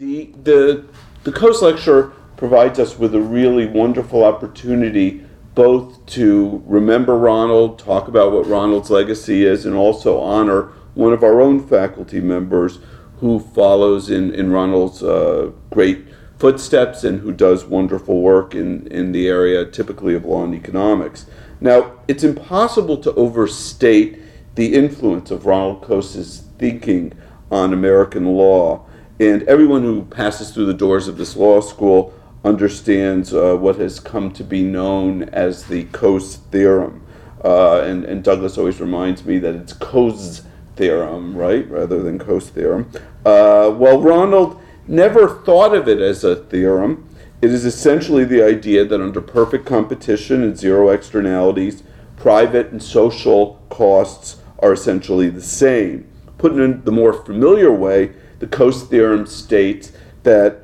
The, the, the Coase lecture provides us with a really wonderful opportunity both to remember Ronald, talk about what Ronald's legacy is, and also honor one of our own faculty members who follows in, in Ronald's uh, great footsteps and who does wonderful work in, in the area typically of law and economics. Now, it's impossible to overstate the influence of Ronald Coase's thinking on American law. And everyone who passes through the doors of this law school understands uh, what has come to be known as the Coase theorem. Uh, and, and Douglas always reminds me that it's Coase theorem, right, rather than Coase theorem. Uh, well, Ronald never thought of it as a theorem. It is essentially the idea that under perfect competition and zero externalities, private and social costs are essentially the same. Put in the more familiar way, the Coase theorem states that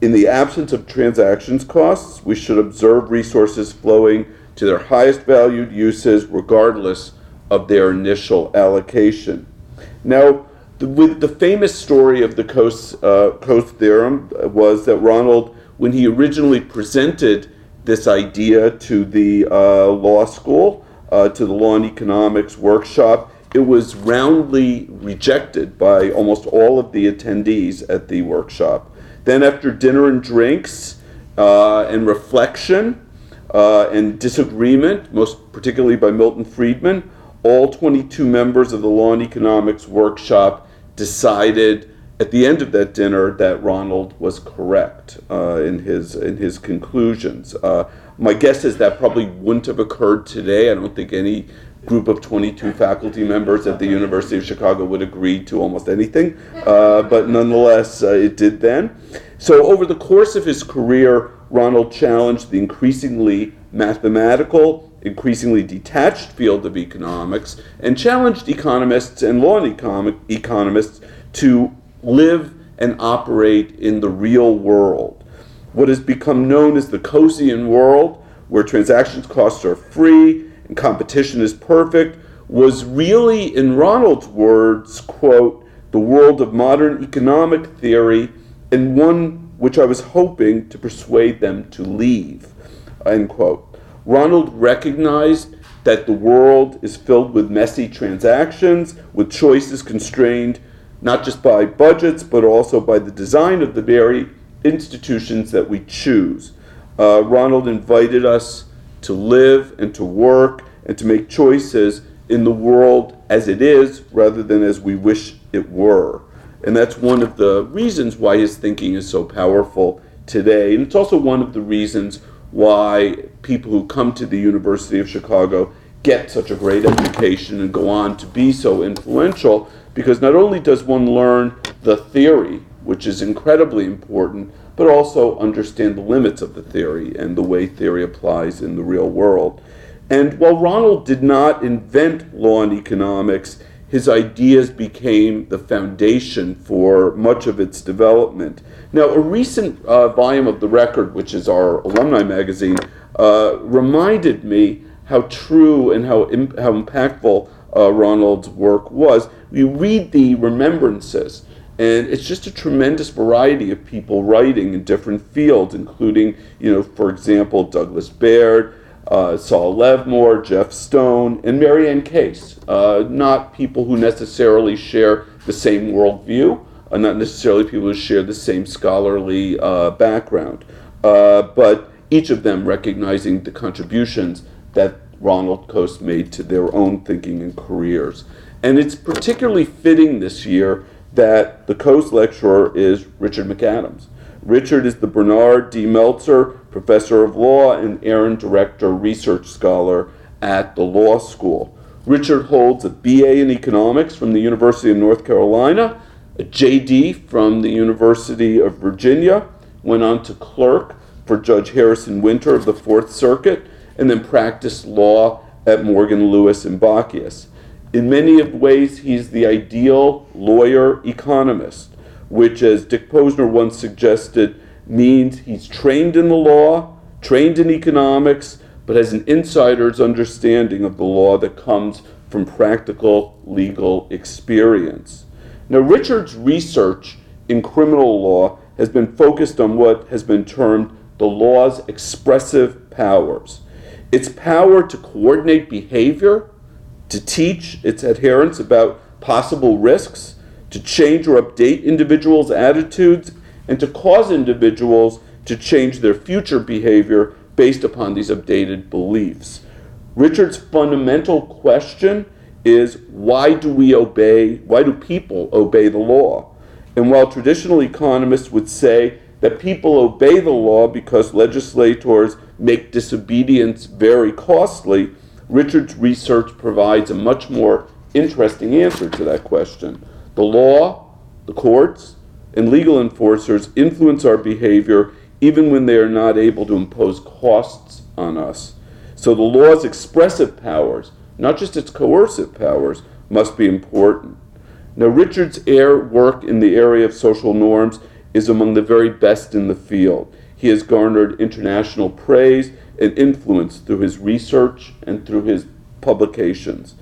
in the absence of transactions costs, we should observe resources flowing to their highest valued uses regardless of their initial allocation. Now, the, with the famous story of the Coase, uh, Coase theorem was that Ronald, when he originally presented this idea to the uh, law school, uh, to the law and economics workshop, it was roundly rejected by almost all of the attendees at the workshop. Then, after dinner and drinks uh, and reflection uh, and disagreement, most particularly by Milton Friedman, all 22 members of the Law and Economics workshop decided at the end of that dinner that Ronald was correct uh, in his in his conclusions. Uh, my guess is that probably wouldn't have occurred today. I don't think any group of 22 faculty members at the University of Chicago would agree to almost anything, uh, but nonetheless, uh, it did then. So, over the course of his career, Ronald challenged the increasingly mathematical, increasingly detached field of economics and challenged economists and law and economists to live and operate in the real world. What has become known as the Coasean world, where transactions costs are free and competition is perfect was really, in Ronald's words, quote, the world of modern economic theory and one which I was hoping to persuade them to leave, end quote. Ronald recognized that the world is filled with messy transactions, with choices constrained not just by budgets, but also by the design of the very institutions that we choose. Uh, Ronald invited us to live and to work and to make choices in the world as it is rather than as we wish it were. And that's one of the reasons why his thinking is so powerful today. And it's also one of the reasons why people who come to the University of Chicago get such a great education and go on to be so influential because not only does one learn the theory, which is incredibly important, but also understand the limits of the theory and the way theory applies in the real world. And while Ronald did not invent law and economics, his ideas became the foundation for much of its development. Now, a recent uh, volume of The Record, which is our alumni magazine, uh, reminded me how true and how, how impactful uh, Ronald's work was. You read the remembrances, and it's just a tremendous variety of people writing in different fields, including, you know, for example, Douglas Baird, uh, Saul Levmore, Jeff Stone, and Mary Anne Case. Uh, not people who necessarily share the same worldview, uh, not necessarily people who share the same scholarly uh, background, uh, but each of them recognizing the contributions that Ronald Coase made to their own thinking and careers. And it's particularly fitting this year that the Coase lecturer is Richard McAdams. Richard is the Bernard D. Meltzer Professor of Law and Aaron Director Research Scholar at the law school. Richard holds a BA in Economics from the University of North Carolina, a JD from the University of Virginia, went on to clerk for Judge Harrison Winter of the Fourth Circuit, and then practiced law at Morgan Lewis and Bockius. In many of ways, he's the ideal lawyer economist, which, as Dick Posner once suggested, means he's trained in the law, trained in economics, but has an insider's understanding of the law that comes from practical legal experience. Now, Richard's research in criminal law has been focused on what has been termed the law's expressive powers. Its power to coordinate behavior, to teach its adherents about possible risks, to change or update individuals' attitudes, and to cause individuals to change their future behavior based upon these updated beliefs. Richard's fundamental question is why do we obey, why do people obey the law? And while traditional economists would say that people obey the law because legislators make disobedience very costly, Richard's research provides a much more interesting answer to that question. The law, the courts, and legal enforcers influence our behavior even when they are not able to impose costs on us. So the law's expressive powers, not just its coercive powers, must be important. Now, Richard's air work in the area of social norms is among the very best in the field. He has garnered international praise and influence through his research and through his publications.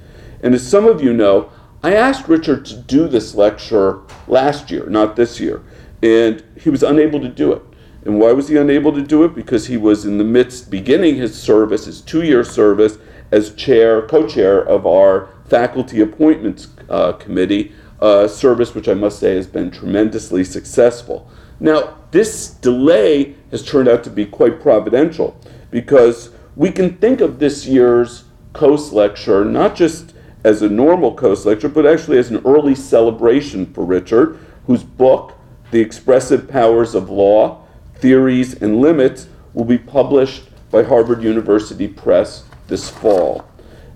And as some of you know, I asked Richard to do this lecture last year, not this year, and he was unable to do it. And why was he unable to do it? Because he was in the midst, beginning his service, his two year service, as chair, co chair of our faculty appointments uh, committee, a service which I must say has been tremendously successful. Now, this delay has turned out to be quite providential because we can think of this year's Coase lecture not just as a normal Coase lecture, but actually as an early celebration for Richard, whose book, The Expressive Powers of Law Theories and Limits, will be published by Harvard University Press this fall.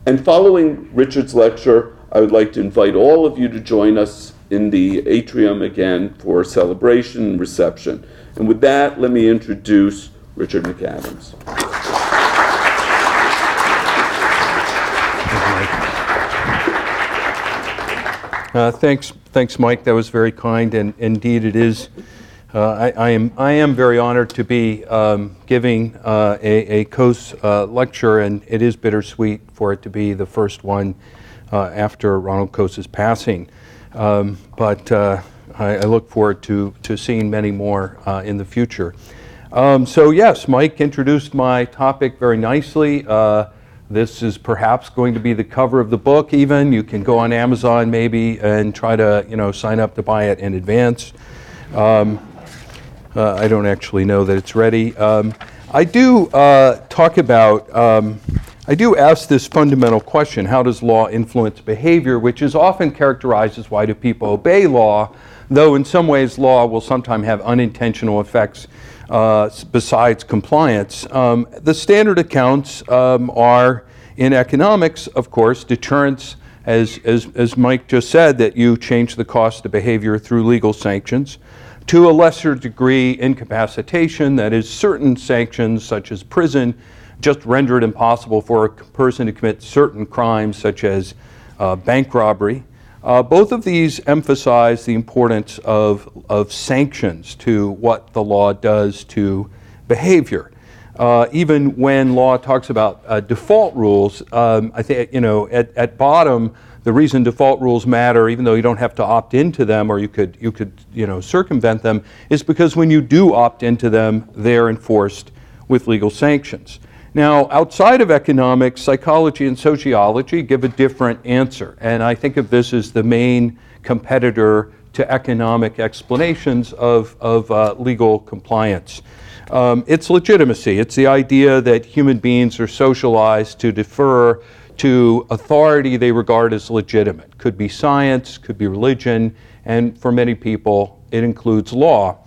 And following Richard's lecture, I would like to invite all of you to join us in the atrium again for a celebration and reception. And with that, let me introduce Richard McAdams. Uh, thanks, thanks, Mike. That was very kind, and indeed it is. Uh, I, I, am, I am very honored to be um, giving uh, a, a Coase uh, lecture, and it is bittersweet for it to be the first one uh, after Ronald Coase's passing. Um, but uh, I, I, look forward to, to seeing many more in the future. Um, so, yes, Mike introduced my topic very nicely. This is perhaps going to be the cover of the book even. You can go on Amazon maybe and try to, you know, sign up to buy it in advance. Um, uh, I don't actually know that it's ready. Um, I do uh, talk about, um, I do ask this fundamental question how does law influence behavior, which is often characterized as why do people obey law, though in some ways law will sometimes have unintentional effects uh, besides compliance. Um, the standard accounts um, are in economics, of course, deterrence, as, as, as Mike just said, that you change the cost of behavior through legal sanctions. To a lesser degree, incapacitation, that is, certain sanctions, such as prison, just render it impossible for a person to commit certain crimes, such as uh, bank robbery. Uh, both of these emphasize the importance of, of sanctions to what the law does to behavior. Uh, even when law talks about uh, default rules, um, I think, you know, at, at bottom, the reason default rules matter, even though you don't have to opt into them or you could, you could you know, circumvent them, is because when you do opt into them, they're enforced with legal sanctions. Now, outside of economics, psychology and sociology give a different answer. And I think of this as the main competitor to economic explanations of, of uh, legal compliance. Um, it's legitimacy. It's the idea that human beings are socialized to defer to authority they regard as legitimate. Could be science, could be religion, and for many people, it includes law.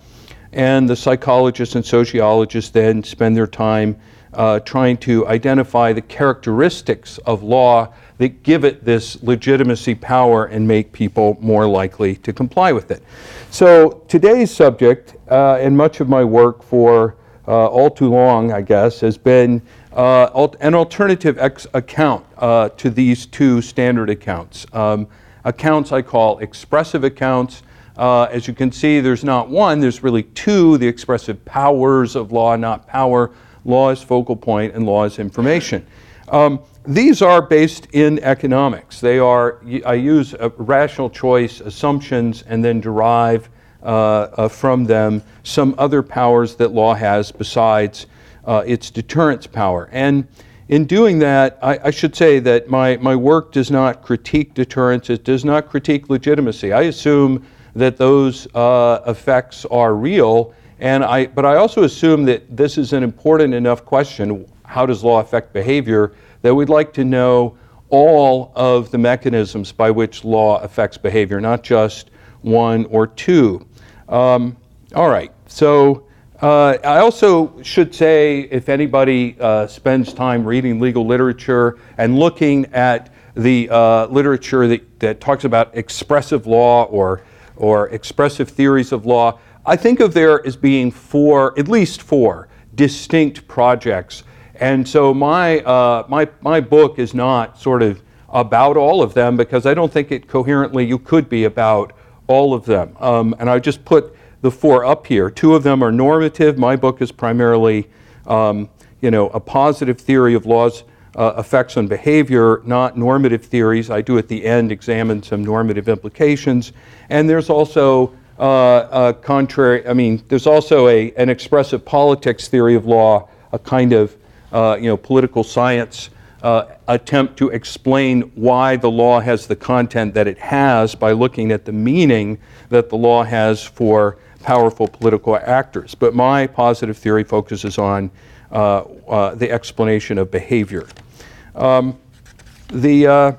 And the psychologists and sociologists then spend their time uh, trying to identify the characteristics of law that give it this legitimacy power and make people more likely to comply with it. So today's subject, uh, and much of my work for uh, all too long, I guess, has been uh, an alternative ex- account uh, to these two standard accounts. Um, accounts I call expressive accounts. Uh, as you can see, there's not one, there's really two the expressive powers of law, not power law is focal point, and law is information. Um, these are based in economics. They are, I use rational choice assumptions and then derive uh, uh, from them some other powers that law has besides uh, its deterrence power. And in doing that, I, I, should say that my, my work does not critique deterrence, it does not critique legitimacy. I assume that those uh, effects are real, and I, but I also assume that this is an important enough question how does law affect behavior that we'd like to know all of the mechanisms by which law affects behavior, not just one or two. Um, all right, so uh, I also should say if anybody uh, spends time reading legal literature and looking at the uh, literature that, that talks about expressive law or, or expressive theories of law, I think of there as being four, at least four, distinct projects. And so my, uh, my, my book is not sort of about all of them because I don't think it coherently you could be about all of them. Um, and I just put the four up here. Two of them are normative. My book is primarily, um, you know, a positive theory of laws uh, effects on behavior, not normative theories. I do at the end examine some normative implications. And there's also uh, a contrary, I mean, there's also a, an expressive politics theory of law, a kind of, uh, you know, political science uh, attempt to explain why the law has the content that it has by looking at the meaning that the law has for powerful political actors. But my positive theory focuses on uh, uh, the explanation of behavior. Um, the, uh,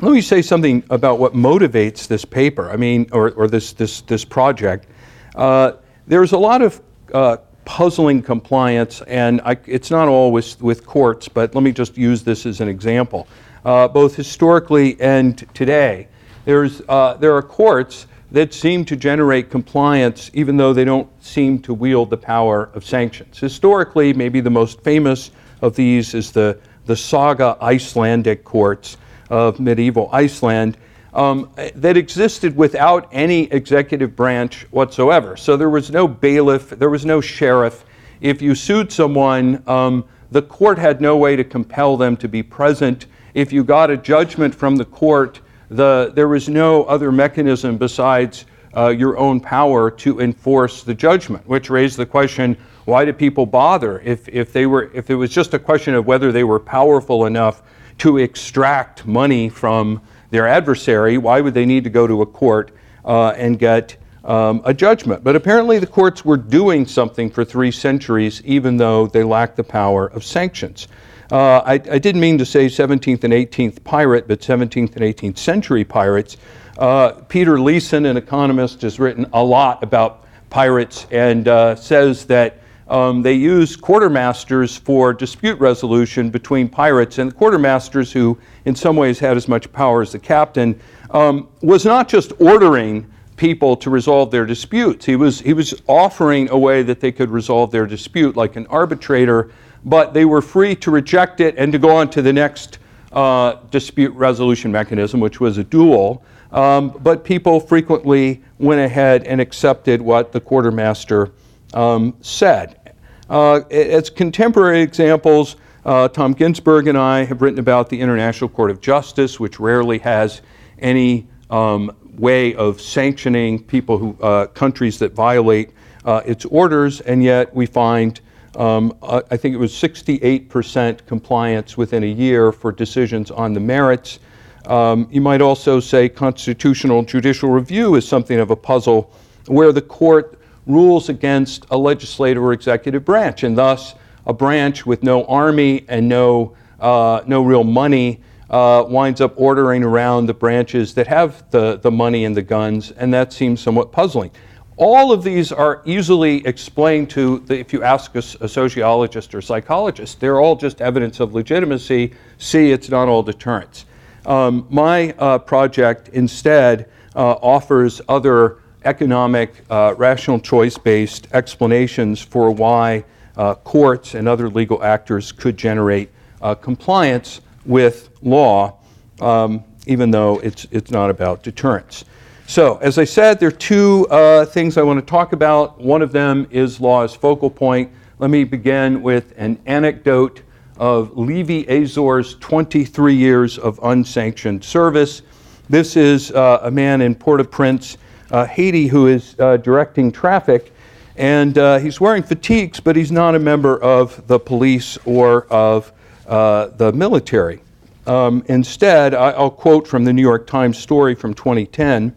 let me say something about what motivates this paper, I mean, or, or this, this, this project. Uh, there's a lot of uh, puzzling compliance, and I, it's not always with courts, but let me just use this as an example. Uh, both historically and today, there's, uh, there are courts that seem to generate compliance even though they don't seem to wield the power of sanctions. Historically, maybe the most famous of these is the, the Saga Icelandic courts of medieval Iceland um, that existed without any executive branch whatsoever. So there was no bailiff, there was no sheriff. If you sued someone, um, the court had no way to compel them to be present. If you got a judgment from the court, the, there was no other mechanism besides uh, your own power to enforce the judgment, which raised the question why did people bother if, if, they were, if it was just a question of whether they were powerful enough to extract money from their adversary, why would they need to go to a court uh, and get um, a judgment? But apparently, the courts were doing something for three centuries, even though they lacked the power of sanctions. Uh, I, I, didn't mean to say 17th and 18th pirate, but 17th and 18th century pirates. Uh, Peter Leeson, an economist, has written a lot about pirates and uh, says that um, they used quartermasters for dispute resolution between pirates, and the quartermasters, who in some ways had as much power as the captain, um, was not just ordering people to resolve their disputes. He was, he was offering a way that they could resolve their dispute, like an arbitrator, but they were free to reject it and to go on to the next uh, dispute resolution mechanism, which was a duel. Um, but people frequently went ahead and accepted what the quartermaster um, said. Uh, as contemporary examples, uh, Tom Ginsburg and I have written about the International Court of Justice, which rarely has any um, way of sanctioning people who uh, countries that violate uh, its orders, and yet we find um, uh, I think it was 68% compliance within a year for decisions on the merits. Um, you might also say constitutional judicial review is something of a puzzle where the court rules against a legislative or executive branch, and thus a branch with no army and no, uh, no real money uh, winds up ordering around the branches that have the, the money and the guns, and that seems somewhat puzzling. All of these are easily explained to, the, if you ask a, a, sociologist or psychologist, they're all just evidence of legitimacy. See, it's not all deterrence. Um, my uh, project instead uh, offers other economic, uh, rational choice based explanations for why uh, courts and other legal actors could generate uh, compliance with law, um, even though it's, it's not about deterrence. So, as I said, there are two uh, things I want to talk about. One of them is law as focal point. Let me begin with an anecdote of Levi Azor's 23 years of unsanctioned service. This is uh, a man in Port au Prince uh, Haiti who is uh, directing traffic. And uh, he's wearing fatigues, but he's not a member of the police or of uh, the military. Um, instead, I, I'll quote from the New York Times story from 2010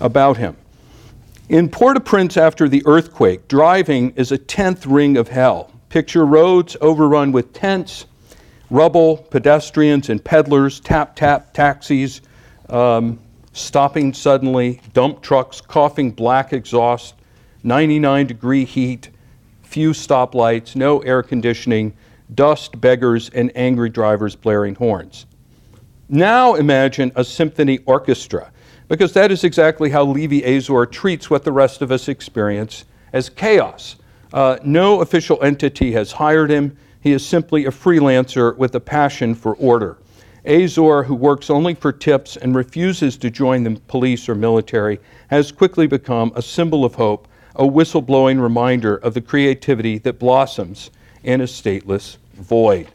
about him. In Port au Prince after the earthquake, driving is a tenth ring of hell. Picture roads overrun with tents, rubble, pedestrians, and peddlers, tap tap taxis, um, stopping suddenly, dump trucks coughing black exhaust, 99 degree heat, few stoplights, no air conditioning, dust, beggars, and angry drivers blaring horns. Now imagine a symphony orchestra, because that is exactly how Levi Azor treats what the rest of us experience as chaos. Uh, no official entity has hired him. He is simply a freelancer with a passion for order. Azor, who works only for tips and refuses to join the police or military, has quickly become a symbol of hope, a whistleblowing reminder of the creativity that blossoms in a stateless void.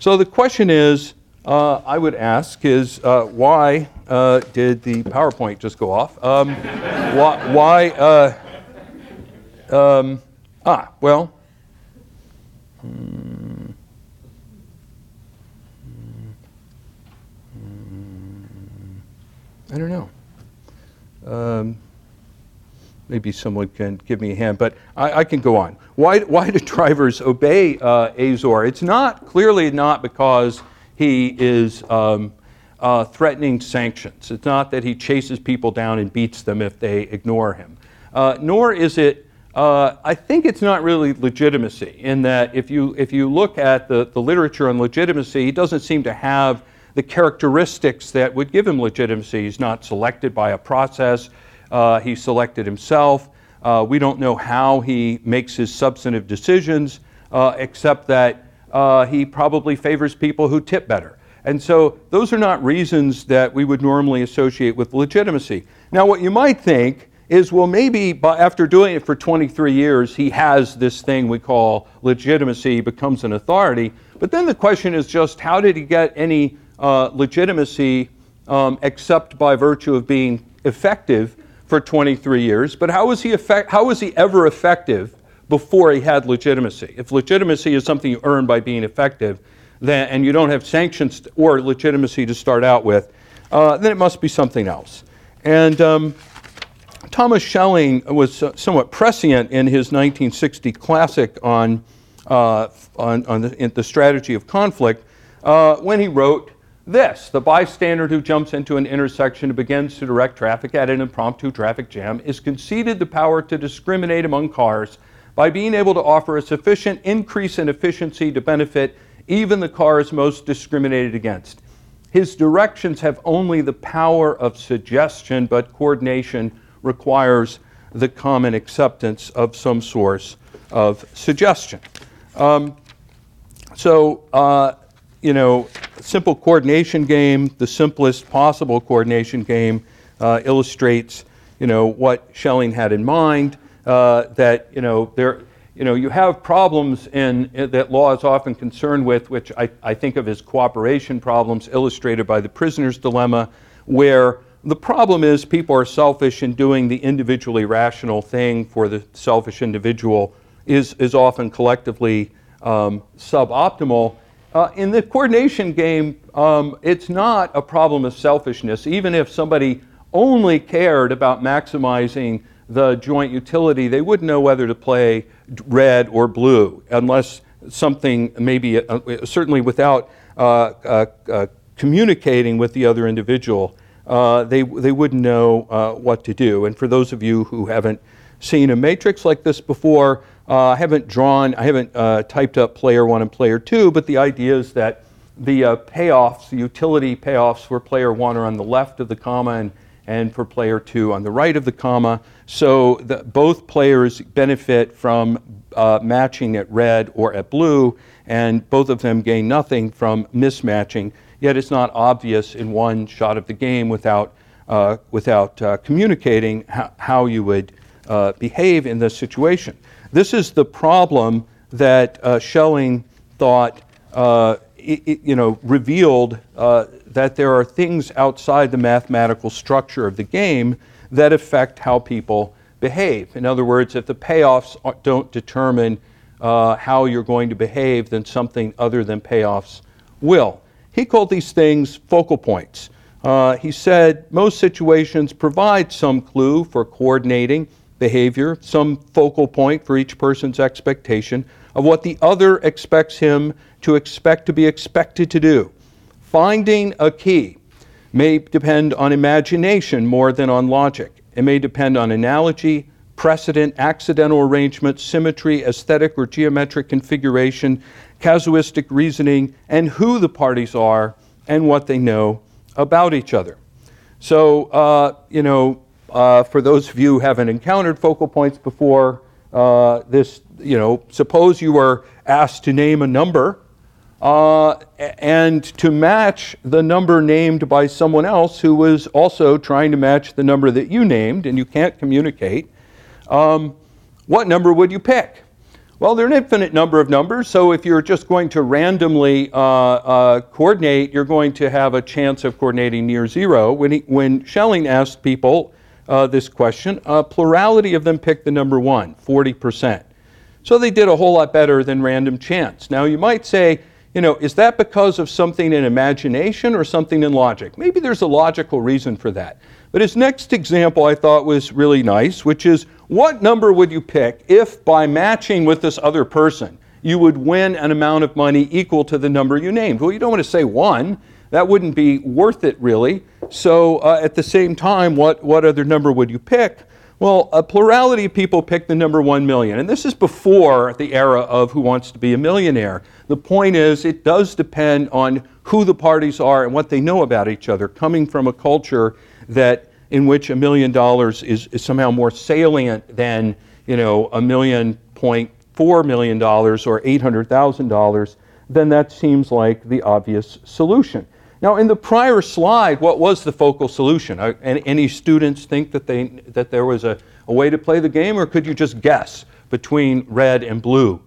So the question is, uh, I would ask, is uh, why uh, did the PowerPoint just go off? Um, why? why uh, um, ah, well. Hmm, I don't know. Um, maybe someone can give me a hand, but I, I can go on. Why, why do drivers obey uh, Azor? It's not clearly not because he is um, uh, threatening sanctions. It's not that he chases people down and beats them if they ignore him. Uh, nor is it, uh, I think it's not really legitimacy, in that if you, if you look at the, the literature on legitimacy, he doesn't seem to have the characteristics that would give him legitimacy. He's not selected by a process, uh, he selected himself. Uh, we don't know how he makes his substantive decisions, uh, except that uh, he probably favors people who tip better. And so those are not reasons that we would normally associate with legitimacy. Now, what you might think is, well, maybe by, after doing it for 23 years, he has this thing we call legitimacy, becomes an authority. But then the question is just how did he get any uh, legitimacy um, except by virtue of being effective for 23 years? But how was he, effect- how was he ever effective before he had legitimacy? If legitimacy is something you earn by being effective, then, and you don't have sanctions or legitimacy to start out with, uh, then it must be something else. And um, Thomas Schelling was uh, somewhat prescient in his 1960 classic on, uh, on, on the, the, strategy of conflict uh, when he wrote this The bystander who jumps into an intersection and begins to direct traffic at an impromptu traffic jam is conceded the power to discriminate among cars by being able to offer a sufficient increase in efficiency to benefit even the cars most discriminated against. His directions have only the power of suggestion, but coordination requires the common acceptance of some source of suggestion. Um, so, uh, you know, simple coordination game, the simplest possible coordination game, uh, illustrates, you know, what Schelling had in mind. Uh, that you know there, you know, you have problems in, in, that law is often concerned with, which I, I think of as cooperation problems, illustrated by the prisoner's dilemma, where the problem is people are selfish and doing the individually rational thing for the selfish individual is, is often collectively um, suboptimal uh, in the coordination game, um, it's not a problem of selfishness. Even if somebody only cared about maximizing the joint utility, they wouldn't know whether to play red or blue unless something, maybe uh, certainly without uh, uh, uh communicating with the other individual, uh, they, they wouldn't know what to do. And for those of you who haven't seen a matrix like this before, uh, I haven't drawn, I haven't uh, typed up player one and player two, but the idea is that the uh, payoffs, the utility payoffs for player one are on the left of the comma and, and for player two on the right of the comma. So the, both players benefit from uh, matching at red or at blue, and both of them gain nothing from mismatching. Yet it's not obvious in one shot of the game without, uh, without uh, communicating how, how you would behave in this situation. This is the problem that uh, Schelling thought, uh, it, you know, revealed uh, that there are things outside the mathematical structure of the game that affect how people behave. In other words, if the payoffs don't determine uh, how you're going to behave, then something other than payoffs will. He called these things focal points. Uh, he said most situations provide some clue for coordinating behavior, some focal point for each person's expectation of what the other expects him to expect to be expected to do. Finding a key may depend on imagination more than on logic. It may depend on analogy, precedent, accidental arrangement, symmetry, aesthetic or geometric configuration, casuistic reasoning, and who the parties are and what they know about each other. So, uh, you know, uh, for those of you who haven't encountered focal points before, uh, this, you know, suppose you were asked to name a number uh, and to match the number named by someone else who was also trying to match the number that you named, and you can't communicate, um, what number would you pick? Well, there are an infinite number of numbers, so if you're just going to randomly uh, uh, coordinate, you're going to have a chance of coordinating near zero. When, he, when Schelling asked people uh, this question, a plurality of them picked the number one, 40%. So they did a whole lot better than random chance. Now, you might say, you know, is that because of something in imagination or something in logic? Maybe there's a logical reason for that. But his next example I thought was really nice, which is what number would you pick if by matching with this other person you would win an amount of money equal to the number you named? Well, you don't want to say one. That wouldn't be worth it, really. So, uh, at the same time, what, what other number would you pick? Well, a plurality of people pick the number 1 million. And this is before the era of Who Wants to Be a Millionaire. The point is, it does depend on who the parties are and what they know about each other, coming from a culture that in which a million dollars is, is somehow more salient than, you know, a million point four million dollars or eight hundred thousand dollars, then that seems like the obvious solution. Now, in the prior slide, what was the focal solution? Uh, any students think that, they, that there was a, a way to play the game, or could you just guess between red and blue?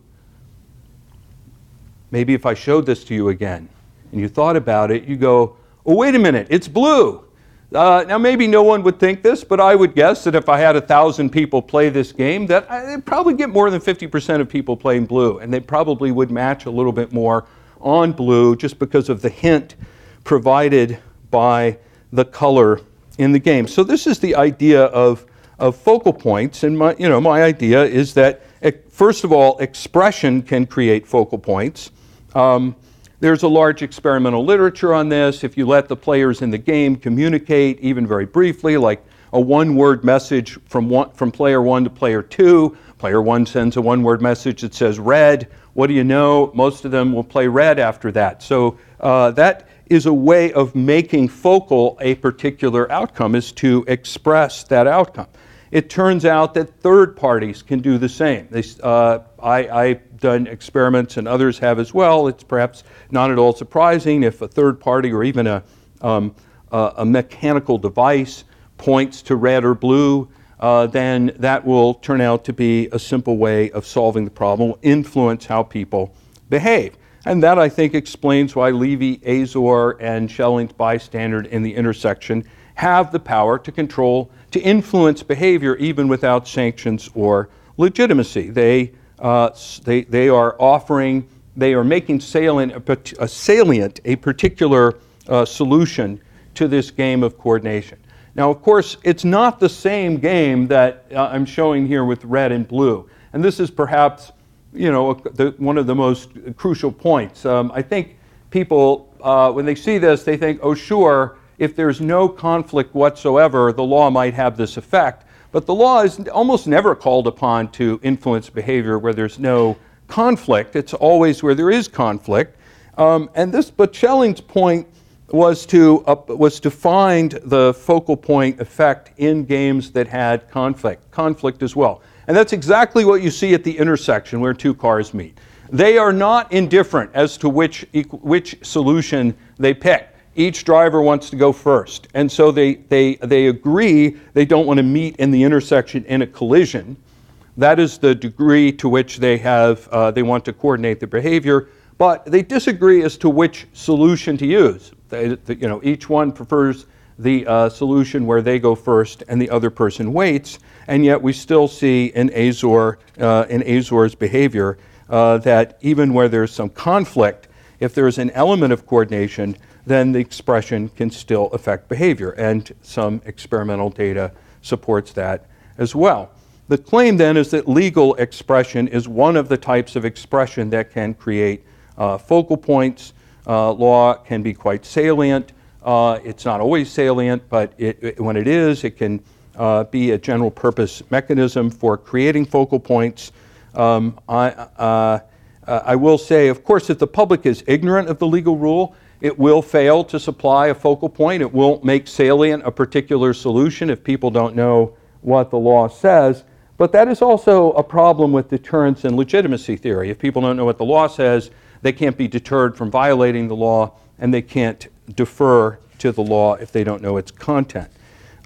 Maybe if I showed this to you again and you thought about it, you go, oh, wait a minute, it's blue. Uh, now, maybe no one would think this, but I would guess that if I had a thousand people play this game, that I'd probably get more than 50% of people playing blue, and they probably would match a little bit more on blue just because of the hint provided by the color in the game. So this is the idea of, of focal points, and my, you know, my idea is that, first of all, expression can create focal points. Um, there's a large experimental literature on this. If you let the players in the game communicate, even very briefly, like a one word message from, one, from player one to player two, player one sends a one word message that says red. What do you know? Most of them will play red after that. So uh, that is a way of making focal a particular outcome, is to express that outcome. It turns out that third parties can do the same. They, uh, I, I've done experiments, and others have as well. It's perhaps not at all surprising if a third party or even a, um, a, mechanical device points to red or blue, uh, then that will turn out to be a simple way of solving the problem, influence how people behave. And that, I think, explains why Levy, Azor, and Schelling's bystander in the intersection have the power to control to influence behavior even without sanctions or legitimacy. They, uh, they, they are offering, they are making salient a, salient, a particular uh, solution to this game of coordination. Now, of course, it's not the same game that uh, I'm showing here with red and blue. And this is perhaps, you know, the, one of the most crucial points. Um, I think people, uh, when they see this, they think, oh, sure, if there's no conflict whatsoever, the law might have this effect. But the law is almost never called upon to influence behavior where there's no conflict. It's always where there is conflict. Um, and this, but Schelling's point was to, uh, was to find the focal point effect in games that had conflict, conflict as well. And that's exactly what you see at the intersection where two cars meet. They are not indifferent as to which, which solution they pick each driver wants to go first. And so they, they, they agree they don't want to meet in the intersection in a collision. That is the degree to which they, have, uh, they want to coordinate their behavior. But they disagree as to which solution to use. They, you know, each one prefers the uh, solution where they go first and the other person waits, and yet we still see in Azor, uh, in Azor's behavior uh, that even where there's some conflict, if there's an element of coordination, then the expression can still affect behavior, and some experimental data supports that as well. The claim then is that legal expression is one of the types of expression that can create uh, focal points. Uh, law can be quite salient. Uh, it's not always salient, but it, it, when it is, it can uh, be a general purpose mechanism for creating focal points. Um, I, uh, uh, I will say, of course, if the public is ignorant of the legal rule, it will fail to supply a focal point. It won't make salient a particular solution if people don't know what the law says. But that is also a problem with deterrence and legitimacy theory. If people don't know what the law says, they can't be deterred from violating the law, and they can't defer to the law if they don't know its content.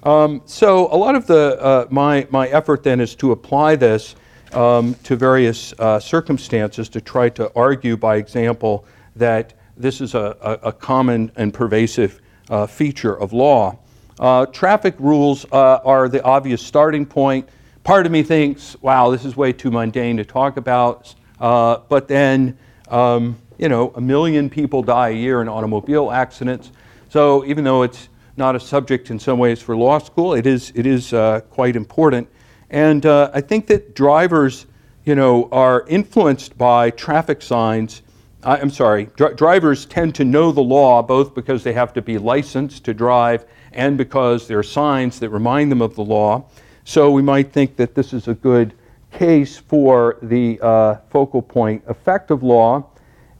Um, so a lot of the uh, my my effort then is to apply this um, to various uh, circumstances to try to argue by example that this is a, a, a common and pervasive uh, feature of law. Uh, traffic rules uh, are the obvious starting point. Part of me thinks, wow, this is way too mundane to talk about. Uh, but then, um, you know, a million people die a year in automobile accidents. So even though it's not a subject in some ways for law school, it is, it is uh, quite important. And uh, I think that drivers, you know, are influenced by traffic signs I- am sorry, dr- drivers tend to know the law both because they have to be licensed to drive and because there are signs that remind them of the law. So we might think that this is a good case for the uh, focal point effect of law.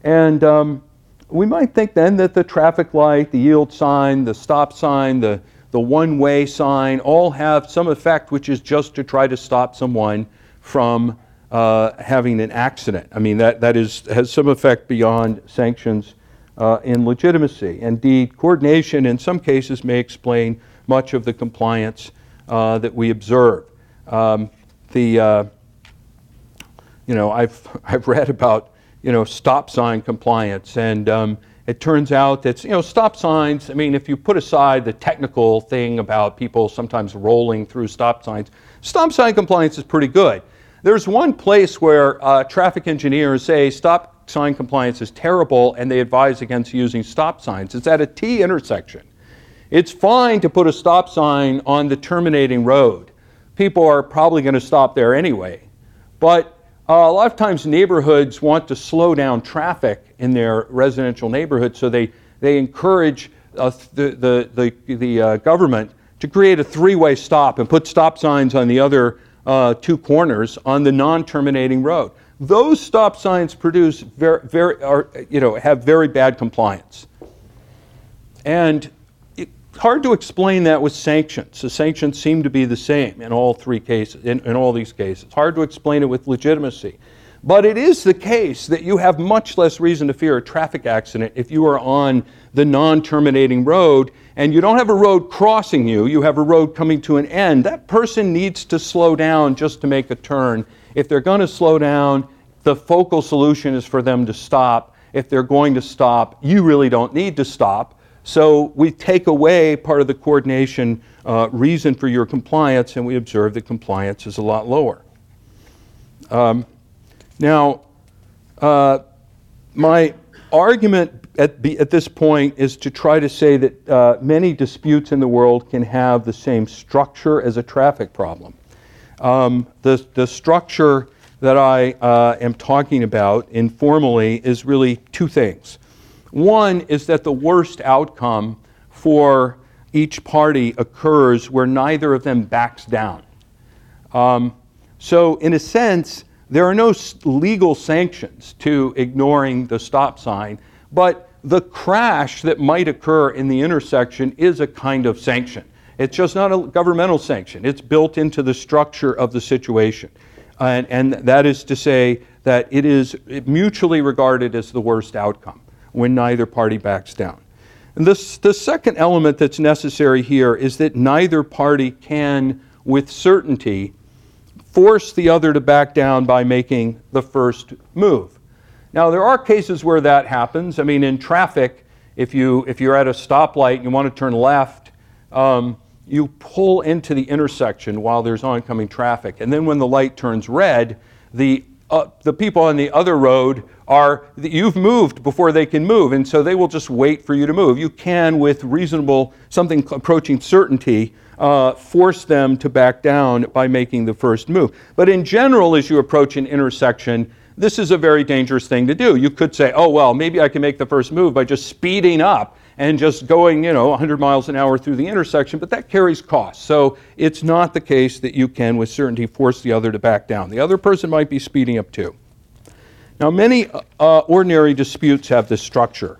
And um, we might think then that the traffic light, the yield sign, the stop sign, the, the one way sign all have some effect, which is just to try to stop someone from uh, having an accident. I mean, that, that is, has some effect beyond sanctions uh, in legitimacy. Indeed, coordination in some cases may explain much of the compliance uh, that we observe. Um, the, uh, you know, I've, I've read about, you know, stop sign compliance, and um, it turns out that, you know, stop signs, I mean, if you put aside the technical thing about people sometimes rolling through stop signs, stop sign compliance is pretty good. There's one place where uh, traffic engineers say stop sign compliance is terrible and they advise against using stop signs. It's at a T intersection. It's fine to put a stop sign on the terminating road. People are probably going to stop there anyway. But a lot of times neighborhoods want to slow down traffic in their residential neighborhood, so they, they encourage uh, the, the, the, the uh, government to create a three way stop and put stop signs on the other uh, two corners on the non-terminating road. Those stop signs produce very, very, are, you know, have very bad compliance. And hard to explain that with sanctions. The sanctions seem to be the same in all three cases, in, in all these cases. Hard to explain it with legitimacy. But it is the case that you have much less reason to fear a traffic accident if you are on the non terminating road and you don't have a road crossing you, you have a road coming to an end. That person needs to slow down just to make a turn. If they're going to slow down, the focal solution is for them to stop. If they're going to stop, you really don't need to stop. So we take away part of the coordination uh, reason for your compliance, and we observe that compliance is a lot lower. Um, now, uh, my argument at, at, this point is to try to say that uh, many disputes in the world can have the same structure as a traffic problem. Um, the, the structure that I uh, am talking about informally is really two things. One is that the worst outcome for each party occurs where neither of them backs down. Um, so, in a sense, there are no legal sanctions to ignoring the stop sign, but the crash that might occur in the intersection is a kind of sanction. It's just not a governmental sanction, it's built into the structure of the situation. And, and that is to say that it is mutually regarded as the worst outcome when neither party backs down. And this, the second element that's necessary here is that neither party can, with certainty, force the other to back down by making the first move. Now, there are cases where that happens. I mean, in traffic, if, you, if you're at a stoplight and you want to turn left, um, you pull into the intersection while there's oncoming traffic. And then when the light turns red, the, uh, the people on the other road are, that you've moved before they can move, and so they will just wait for you to move. You can, with reasonable, something approaching certainty, uh, force them to back down by making the first move. But in general, as you approach an intersection, this is a very dangerous thing to do. You could say, oh, well, maybe I can make the first move by just speeding up and just going, you know, 100 miles an hour through the intersection, but that carries costs. So it's not the case that you can, with certainty, force the other to back down. The other person might be speeding up too. Now, many uh, ordinary disputes have this structure,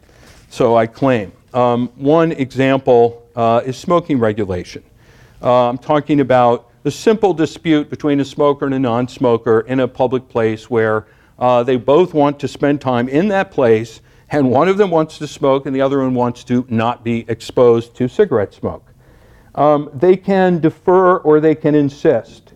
so I claim. Um, one example uh, is smoking regulation. Uh, I'm talking about the simple dispute between a smoker and a non smoker in a public place where uh, they both want to spend time in that place, and one of them wants to smoke and the other one wants to not be exposed to cigarette smoke. Um, they can defer or they can insist.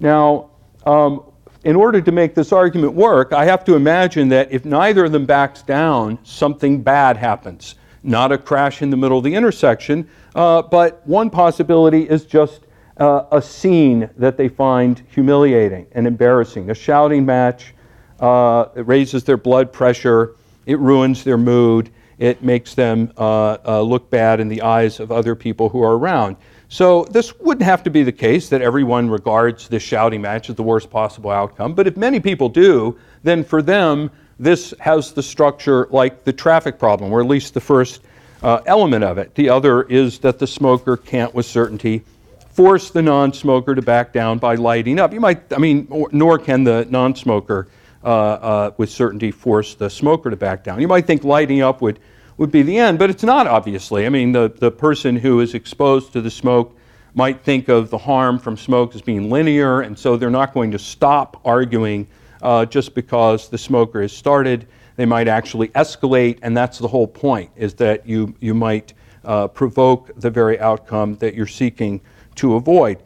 Now, um, in order to make this argument work, I have to imagine that if neither of them backs down, something bad happens. Not a crash in the middle of the intersection, uh, but one possibility is just uh, a scene that they find humiliating and embarrassing, a shouting match. Uh, it raises their blood pressure, it ruins their mood, it makes them uh, uh, look bad in the eyes of other people who are around. So this wouldn't have to be the case that everyone regards this shouting match as the worst possible outcome. But if many people do, then for them, this has the structure like the traffic problem, or at least the first uh, element of it. The other is that the smoker can't, with certainty, force the non-smoker to back down by lighting up. You might, I mean, nor can the non-smoker, uh, uh, with certainty, force the smoker to back down. You might think lighting up would would be the end, but it's not obviously. I mean, the, the person who is exposed to the smoke might think of the harm from smoke as being linear, and so they're not going to stop arguing uh, just because the smoker has started. They might actually escalate, and that's the whole point, is that you, you might uh, provoke the very outcome that you're seeking to avoid.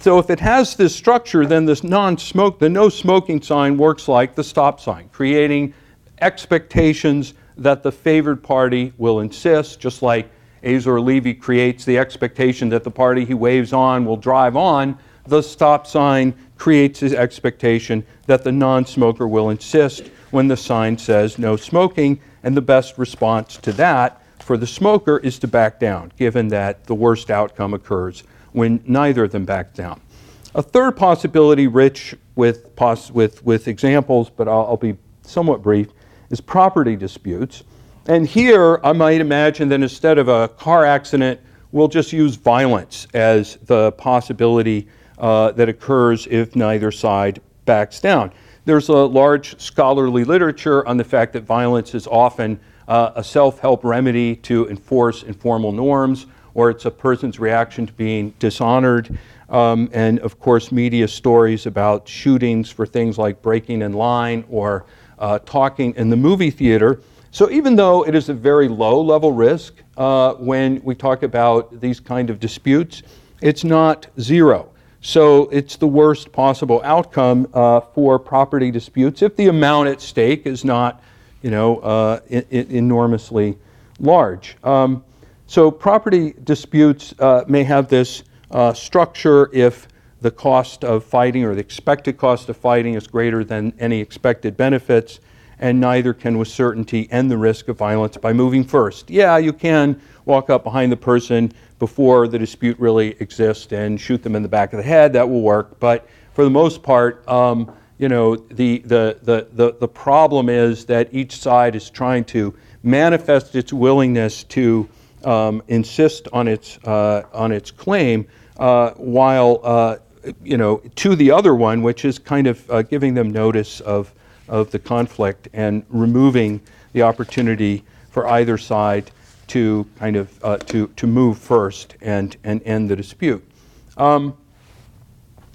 So if it has this structure, then this non-smoke, the no smoking sign works like the stop sign, creating expectations that the favored party will insist, just like Azor Levy creates the expectation that the party he waves on will drive on, the stop sign creates his expectation that the non smoker will insist when the sign says no smoking, and the best response to that for the smoker is to back down, given that the worst outcome occurs when neither of them back down. A third possibility, rich with, with, with examples, but I'll, I'll be somewhat brief, is property disputes. And here, I might imagine that instead of a car accident, we'll just use violence as the possibility uh, that occurs if neither side backs down. There's a large scholarly literature on the fact that violence is often uh, a self help remedy to enforce informal norms, or it's a person's reaction to being dishonored. Um, and of course, media stories about shootings for things like breaking in line or uh, talking in the movie theater. So even though it is a very low level risk uh, when we talk about these kind of disputes, it's not zero. So it's the worst possible outcome uh, for property disputes if the amount at stake is not, you know, uh, I- I- enormously large. Um, so property disputes uh, may have this uh, structure if the cost of fighting or the expected cost of fighting is greater than any expected benefits, and neither can with certainty end the risk of violence by moving first. Yeah, you can walk up behind the person before the dispute really exists and shoot them in the back of the head. That will work, but for the most part, um, you know, the, the, the, the, the problem is that each side is trying to manifest its willingness to um, insist on its, uh, on its claim uh, while uh, you know, to the other one, which is kind of uh, giving them notice of, of the conflict and removing the opportunity for either side to kind of uh, to, to move first and, and end the dispute. Um,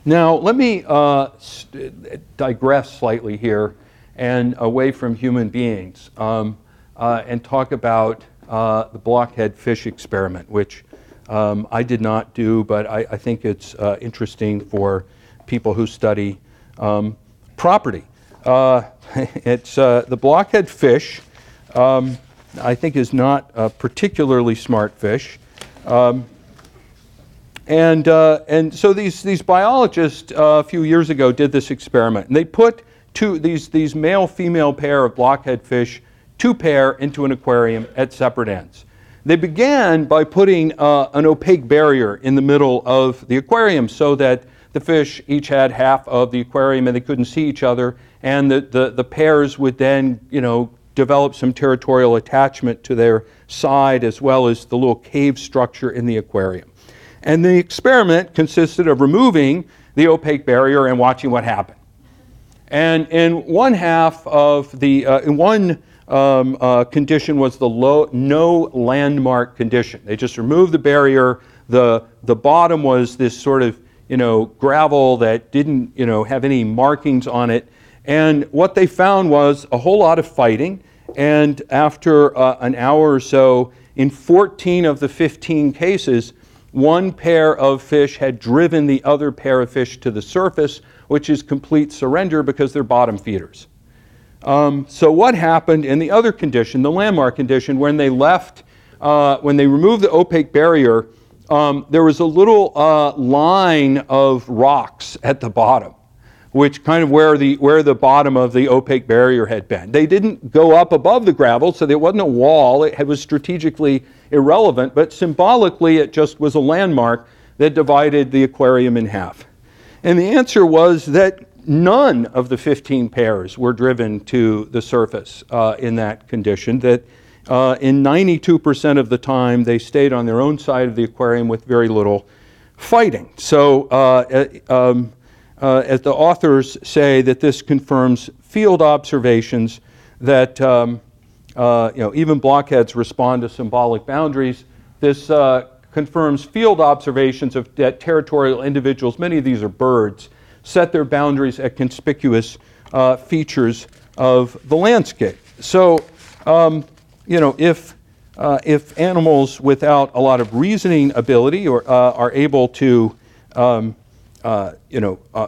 now, let me uh, st- digress slightly here and away from human beings um, uh, and talk about uh, the blockhead fish experiment, which um, I did not do, but I, I think it's uh, interesting for people who study um, property. Uh, it's uh, the blockhead fish. Um, I think is not a particularly smart fish. Um, And, uh, and so these, these biologists uh, a few years ago did this experiment. And they put two, these, these male female pair of blockhead fish, two pair, into an aquarium at separate ends. They began by putting uh, an opaque barrier in the middle of the aquarium so that the fish each had half of the aquarium and they couldn't see each other. And the, the, the pairs would then, you know, develop some territorial attachment to their side as well as the little cave structure in the aquarium. And the experiment consisted of removing the opaque barrier and watching what happened. And in one half of the, uh, in one um, uh, condition was the low, no landmark condition. They just removed the barrier. The, the bottom was this sort of, you know, gravel that didn't, you know, have any markings on it. And what they found was a whole lot of fighting. And after uh, an hour or so, in 14 of the 15 cases, one pair of fish had driven the other pair of fish to the surface, which is complete surrender because they're bottom feeders. Um, so, what happened in the other condition, the landmark condition, when they left, uh, when they removed the opaque barrier, um, there was a little uh, line of rocks at the bottom, which kind of where the, where the bottom of the opaque barrier had been. They didn't go up above the gravel, so there wasn't a wall. It was strategically irrelevant, but symbolically, it just was a landmark that divided the aquarium in half. And the answer was that none of the 15 pairs were driven to the surface uh, in that condition, that uh, in 92% of the time they stayed on their own side of the aquarium with very little fighting. So, uh, uh um, uh, as the authors say, that this confirms field observations that um, uh, you know, even blockheads respond to symbolic boundaries. This confirms field observations of that territorial individuals, many of these are birds, set their boundaries at conspicuous uh, features of the landscape. So, um, you know, if, uh, if animals without a lot of reasoning ability or, uh, are able to, um, uh, you know, uh,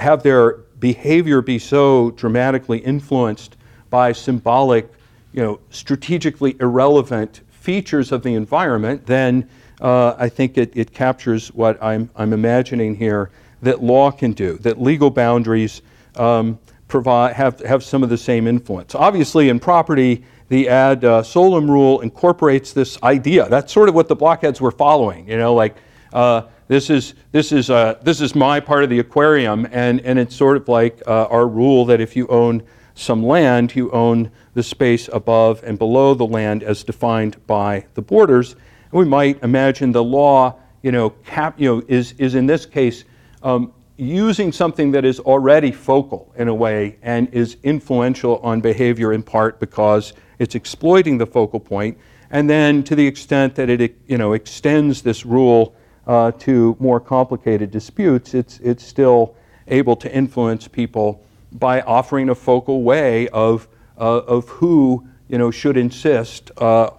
have their behavior be so dramatically influenced by symbolic, you know, strategically irrelevant features of the environment, then uh, I think it, it captures what I'm, I'm imagining here that law can do, that legal boundaries um, provide, have, have some of the same influence. Obviously, in property, the ad uh, coelum rule incorporates this idea. That's sort of what the blockheads were following, you know, like uh, this is, this, is, uh, this is my part of the aquarium, and, and it's sort of like uh, our rule that if you own some land, you own the space above and below the land as defined by the borders. And we might imagine the law, you know, cap, you know is, is in this case um, using something that is already focal in a way and is influential on behavior in part because it's exploiting the focal point, and then to the extent that it you know extends this rule uh, to more complicated disputes, it's it's still able to influence people by offering a focal way of uh, of who you know should insist uh,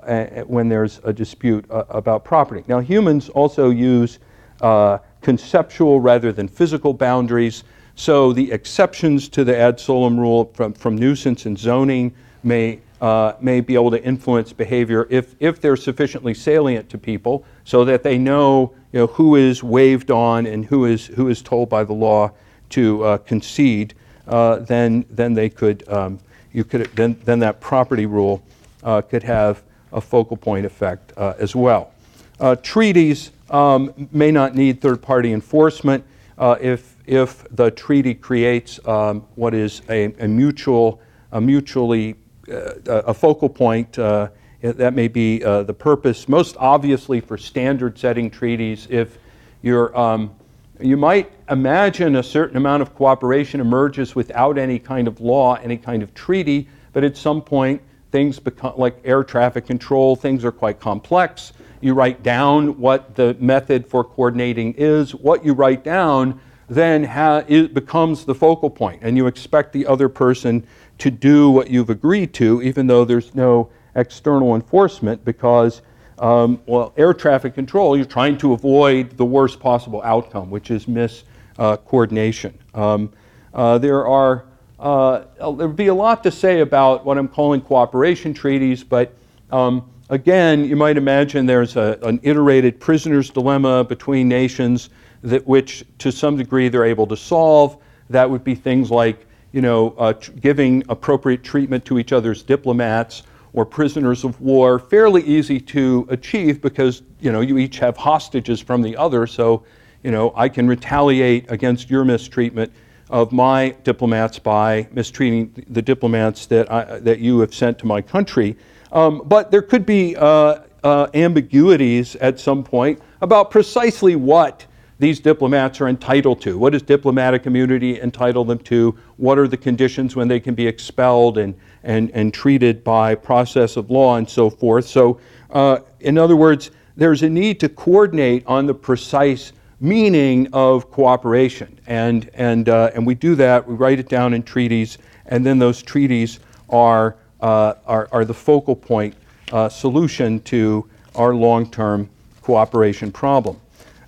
when there's a dispute uh, about property. Now humans also use uh, conceptual rather than physical boundaries. So the exceptions to the ad coelum rule from, from nuisance and zoning may, uh, may be able to influence behavior if, if they're sufficiently salient to people so that they know, you know who is waived on and who is, who is told by the law to uh, concede, uh, then, then they could, um, you could then, then that property rule uh, could have a focal point effect uh, as well. Uh, treaties um, may not need third party enforcement uh, if, if the treaty creates um, what is a, a, mutual, a mutually uh, a focal point. Uh, that may be uh, the purpose. Most obviously, for standard setting treaties, if you're um, you might imagine a certain amount of cooperation emerges without any kind of law, any kind of treaty, but at some point things become like air traffic control, things are quite complex. You write down what the method for coordinating is. What you write down then ha- it becomes the focal point, and you expect the other person to do what you've agreed to, even though there's no external enforcement, because, um, well, air traffic control, you're trying to avoid the worst possible outcome, which is miscoordination. Uh, um, uh, there are uh, there'd be a lot to say about what I'm calling cooperation treaties, but um, again, you might imagine there's a, an iterated prisoner's dilemma between nations that which, to some degree, they're able to solve. That would be things like, you know, uh, tr- giving appropriate treatment to each other's diplomats or prisoners of war. Fairly easy to achieve because, you know, you each have hostages from the other. So, you know, I can retaliate against your mistreatment of my diplomats by mistreating the diplomats that, I, that you have sent to my country. Um, but there could be uh, uh, ambiguities at some point about precisely what these diplomats are entitled to. What does diplomatic immunity entitle them to? What are the conditions when they can be expelled and, and, and treated by process of law and so forth? So, uh, in other words, there's a need to coordinate on the precise meaning of cooperation. And, and, uh, and we do that, we write it down in treaties, and then those treaties are, uh, are, are, the focal point uh, solution to our long term cooperation problem.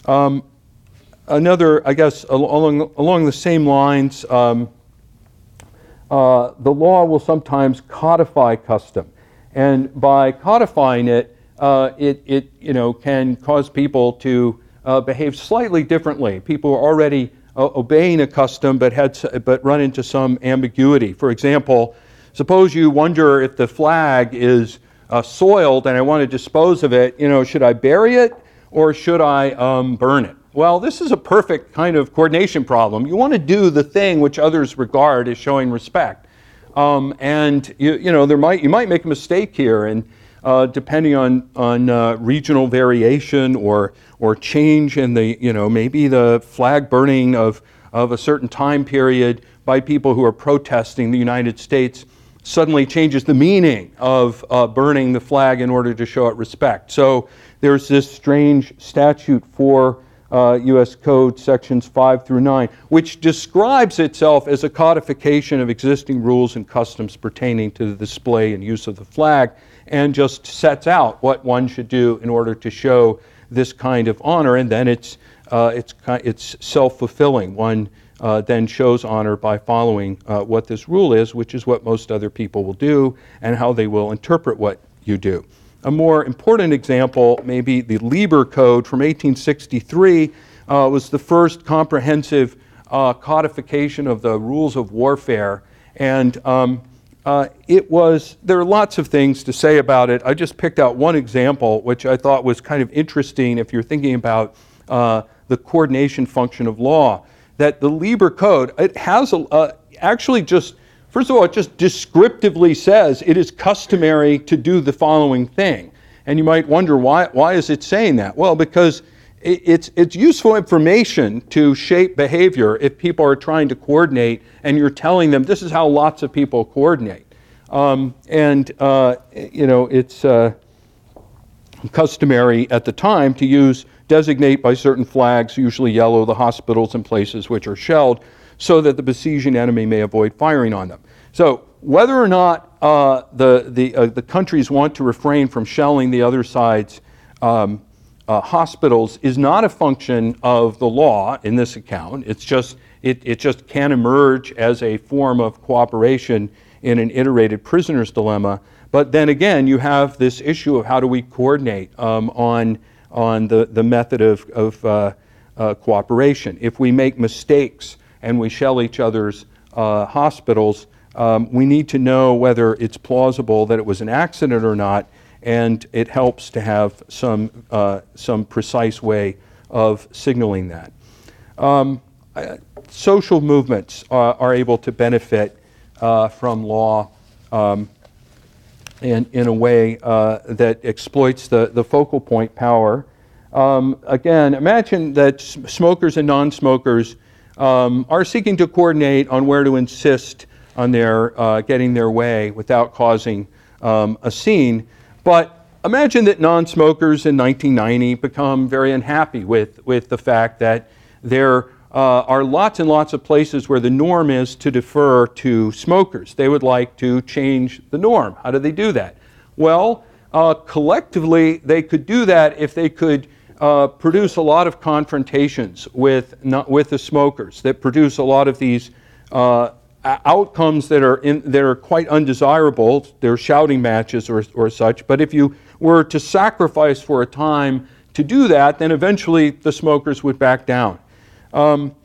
Um, another, I guess, along, along the same lines, um, uh, the law will sometimes codify custom. And by codifying it, uh, it, it you know, can cause people to uh, behave slightly differently. People are already obeying a custom but, had, but run into some ambiguity. For example, suppose you wonder if the flag is uh, soiled and I want to dispose of it, you know, should I bury it or should I um, burn it? Well, this is a perfect kind of coordination problem. You want to do the thing which others regard as showing respect. Um, and you, you know, there might, you might make a mistake here, and uh, depending on, on uh, regional variation or, or change in the, you know, maybe the flag burning of, of a certain time period by people who are protesting the United States suddenly changes the meaning of uh, burning the flag in order to show it respect. So there's this strange statute for uh, U.S. Code sections 5 through 9, which describes itself as a codification of existing rules and customs pertaining to the display and use of the flag and just sets out what one should do in order to show this kind of honor, and then it's, uh, it's, it's self fulfilling. One uh, then shows honor by following uh, what this rule is, which is what most other people will do, and how they will interpret what you do. A more important example may be the Lieber Code from 1863 uh, was the first comprehensive uh, codification of the rules of warfare. And um, uh, it was, there are lots of things to say about it. I just picked out one example, which I thought was kind of interesting if you're thinking about uh, the coordination function of law. That the Lieber Code, it has a, uh, actually just, first of all, it just descriptively says it is customary to do the following thing. And you might wonder, why, why is it saying that? Well, because it's, it's useful information to shape behavior if people are trying to coordinate and you're telling them this is how lots of people coordinate. Um, and, uh, you know, it's uh, customary at the time to use designate by certain flags, usually yellow, the hospitals and places which are shelled, so that the besieging enemy may avoid firing on them. So, whether or not uh, the, the, uh, the countries want to refrain from shelling the other side's um, uh, hospitals is not a function of the law in this account. It's just, it, it just can emerge as a form of cooperation in an iterated prisoner's dilemma. But then again, you have this issue of how do we coordinate um, on, on the, the method of, of uh, uh, cooperation. If we make mistakes and we shell each other's uh, hospitals, um, we need to know whether it's plausible that it was an accident or not and it helps to have some, uh, some precise way of signaling that. Um, uh, social movements are, are, able to benefit uh, from law um, in, in a way uh, that exploits the, the focal point power. Um, again, imagine that smokers and non smokers um, are seeking to coordinate on where to insist on their uh, getting their way without causing um, a scene. But imagine that non smokers in 1990 become very unhappy with, with the fact that there uh, are lots and lots of places where the norm is to defer to smokers. They would like to change the norm. How do they do that? Well, uh, collectively, they could do that if they could uh, produce a lot of confrontations with, not, with the smokers, that produce a lot of these uh, outcomes that are in, that are quite undesirable. They're shouting matches or, or such. But if you were to sacrifice for a time to do that, then eventually the smokers would back down. Um,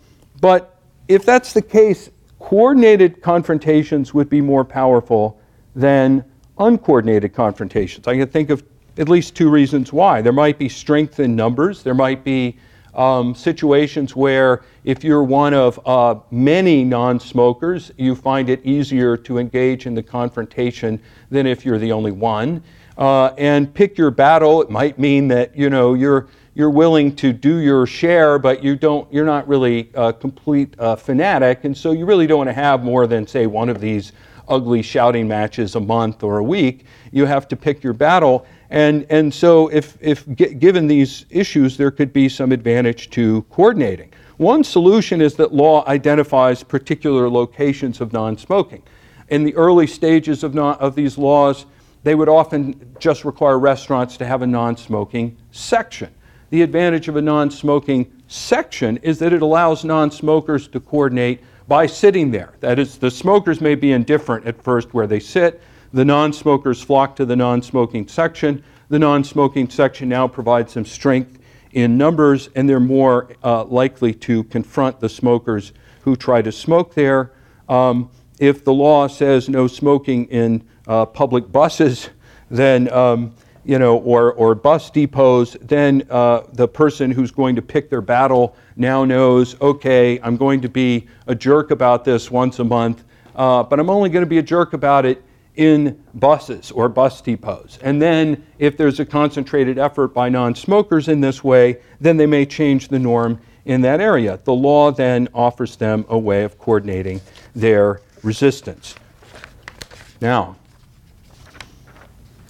but if that's the case, coordinated confrontations would be more powerful than uncoordinated confrontations. I can think of at least two reasons why. There might be strength in numbers. There might be um, situations where if you're one of uh, many non smokers, you find it easier to engage in the confrontation than if you're the only one. Uh, and pick your battle. It might mean that you know you're you're willing to do your share, but you don't you're not really a complete uh, fanatic, and so you really don't want to have more than say one of these ugly shouting matches a month or a week. You have to pick your battle. And, and so, if, if g- given these issues, there could be some advantage to coordinating. One solution is that law identifies particular locations of non smoking. In the early stages of, non, of these laws, they would often just require restaurants to have a non smoking section. The advantage of a non smoking section is that it allows non smokers to coordinate by sitting there. That is, the smokers may be indifferent at first where they sit, the non smokers flock to the non smoking section. The non smoking section now provides some strength in numbers, and they're more uh, likely to confront the smokers who try to smoke there. Um, if the law says no smoking in uh, public buses, then um, you know, or, or bus depots, then uh, the person who's going to pick their battle now knows, okay, I'm going to be a jerk about this once a month, uh, but I'm only going to be a jerk about it in buses or bus depots. And then, if there's a concentrated effort by non smokers in this way, then they may change the norm in that area. The law then offers them a way of coordinating their resistance. Now,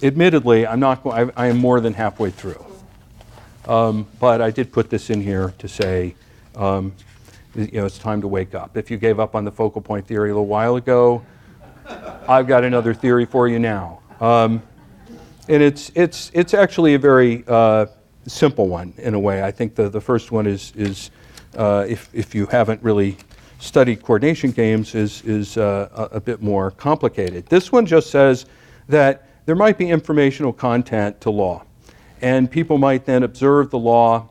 admittedly, I'm not. I, I am more than halfway through, um, but I did put this in here to say, um, you know, it's time to wake up. If you gave up on the focal point theory a little while ago, I've got another theory for you now. Um, and it's, it's, it's actually a very uh, simple one in a way. I think the, the first one is, is uh, if, if you haven't really studied coordination games, is, is uh, a, a bit more complicated. This one just says that there might be informational content to law. And people might then observe the law,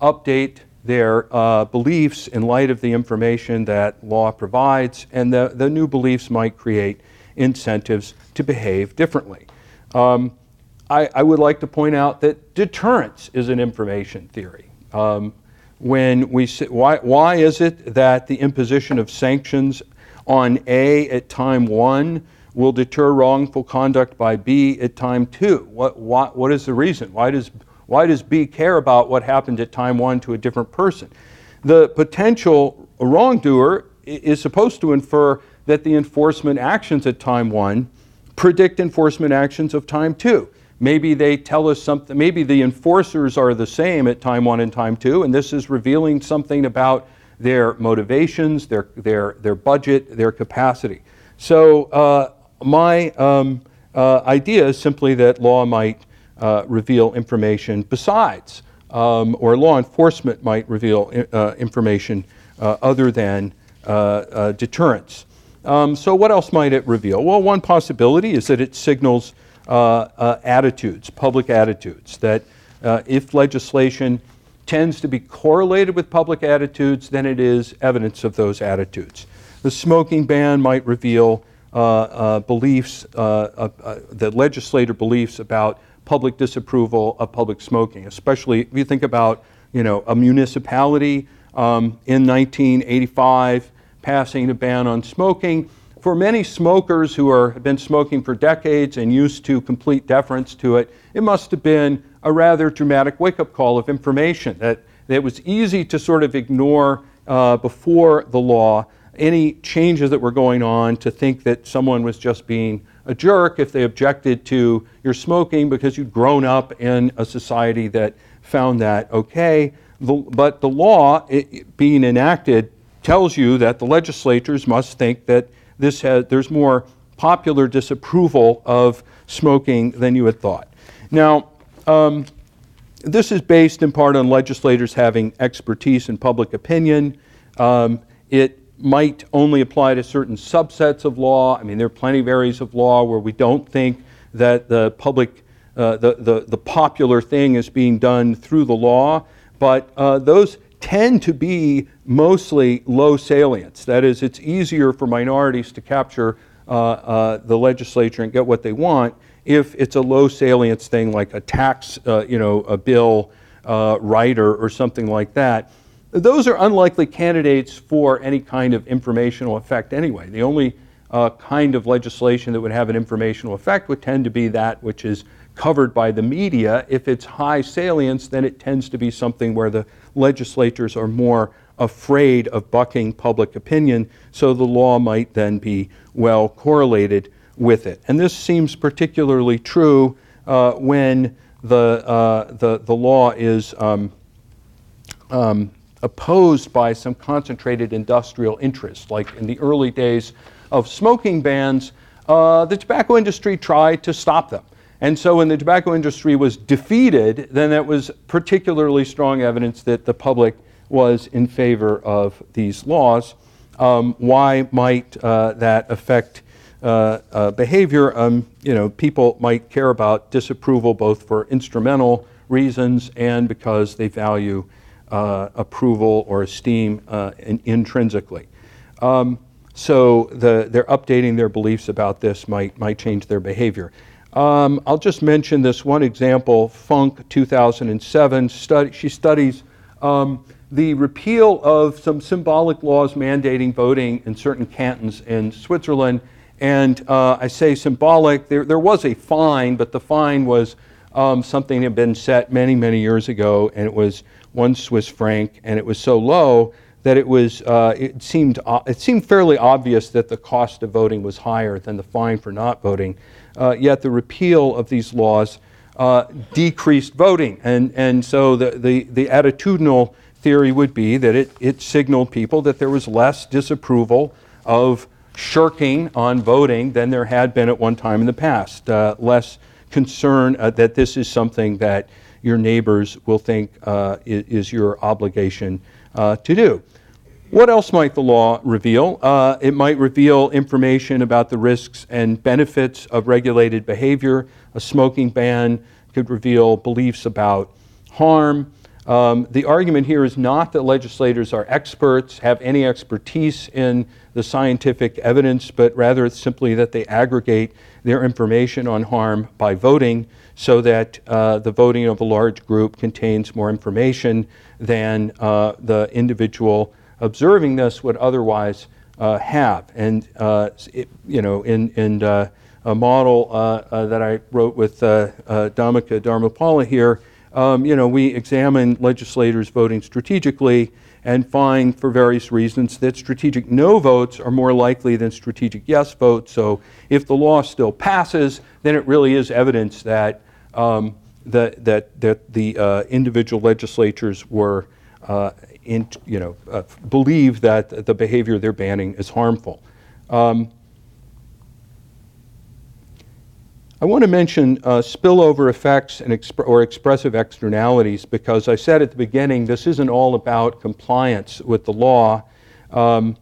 update their uh, beliefs in light of the information that law provides, and the, the new beliefs might create incentives to behave differently. Um, I, I, would like to point out that deterrence is an information theory. Um, when we why, why is it that the imposition of sanctions on A at time one will deter wrongful conduct by B at time two? What, what, what is the reason? Why does why does B care about what happened at time one to a different person? The potential wrongdoer is supposed to infer that the enforcement actions at time one predict enforcement actions of time two. Maybe they tell us something, maybe the enforcers are the same at time one and time two, and this is revealing something about their motivations, their, their, their budget, their capacity. So, uh, my um, uh, idea is simply that law might uh, reveal information besides, um, or law enforcement might reveal uh, information uh, other than uh, deterrence. Um, so, what else might it reveal? Well, one possibility is that it signals attitudes, public attitudes, that if legislation tends to be correlated with public attitudes, then it is evidence of those attitudes. The smoking ban might reveal beliefs, uh, the legislator beliefs about public disapproval of public smoking, especially if you think about you know, a municipality um, in 1985 passing a ban on smoking. For many smokers who are, have been smoking for decades and used to complete deference to it, it must have been a rather dramatic wake up call of information that, that it was easy to sort of ignore uh, before the law any changes that were going on to think that someone was just being a jerk if they objected to your smoking because you'd grown up in a society that found that okay. The, but the law it, being enacted tells you that the legislatures must think that this has, there's more popular disapproval of smoking than you had thought. Now, um, this is based in part on legislators having expertise in public opinion. Um, it might only apply to certain subsets of law. I mean, there are plenty of areas of law where we don't think that the public, uh, the, the, the popular thing is being done through the law, but uh, those tend to be mostly low salience. That is, it's easier for minorities to capture uh, uh, the legislature and get what they want if it's a low salience thing like a tax, uh, you know, a bill uh, writer or something like that. Those are unlikely candidates for any kind of informational effect anyway. The only uh, kind of legislation that would have an informational effect would tend to be that which is covered by the media. If it's high salience, then it tends to be something where the legislators are more afraid of bucking public opinion, so the law might then be well correlated with it. And this seems particularly true uh, when the, uh, the, the law is um, um, opposed by some concentrated industrial interests. Like in the early days of smoking bans, uh, the tobacco industry tried to stop them. And so when the tobacco industry was defeated, then that was particularly strong evidence that the public was in favor of these laws. Um, why might uh, that affect uh, uh, behavior? Um, you know, people might care about disapproval both for instrumental reasons and because they value uh, approval or esteem uh, in, intrinsically. Um, so the, they're updating their beliefs about this might, might change their behavior. Um, I'll just mention this one example, Funk 2007. Study, she studies um, the repeal of some symbolic laws mandating voting in certain cantons in Switzerland. And uh, I say symbolic, there, there was a fine, but the fine was um, something that had been set many, many years ago, and it was one Swiss franc, and it was so low that it was uh, it seemed uh, it seemed fairly obvious that the cost of voting was higher than the fine for not voting. Uh, yet the repeal of these laws uh, decreased voting. And, and so the, the, the attitudinal theory would be that it, it signaled people that there was less disapproval of shirking on voting than there had been at one time in the past, uh, less concern uh, that this is something that your neighbors will think uh, is, your obligation uh, to do. What else might the law reveal? Uh, it might reveal information about the risks and benefits of regulated behavior. A smoking ban could reveal beliefs about harm. Um, the argument here is not that legislators are experts, have any expertise in the scientific evidence, but rather it's simply that they aggregate their information on harm by voting so that uh, the voting of a large group contains more information than uh, the individual observing this would otherwise uh, have. And, uh, it, you know, in, in uh, a model uh, that I wrote with uh, Dharmapala here, um, you know, we examine legislators voting strategically and find for various reasons that strategic no votes are more likely than strategic yes votes. So if the law still passes, then it really is evidence that, um, that, that, that the uh, individual legislatures were uh, in, you know, uh, believe that the behavior they're banning is harmful. Um, I want to mention uh, spillover effects and exp- or expressive externalities because I said at the beginning this isn't all about compliance with the law. Um,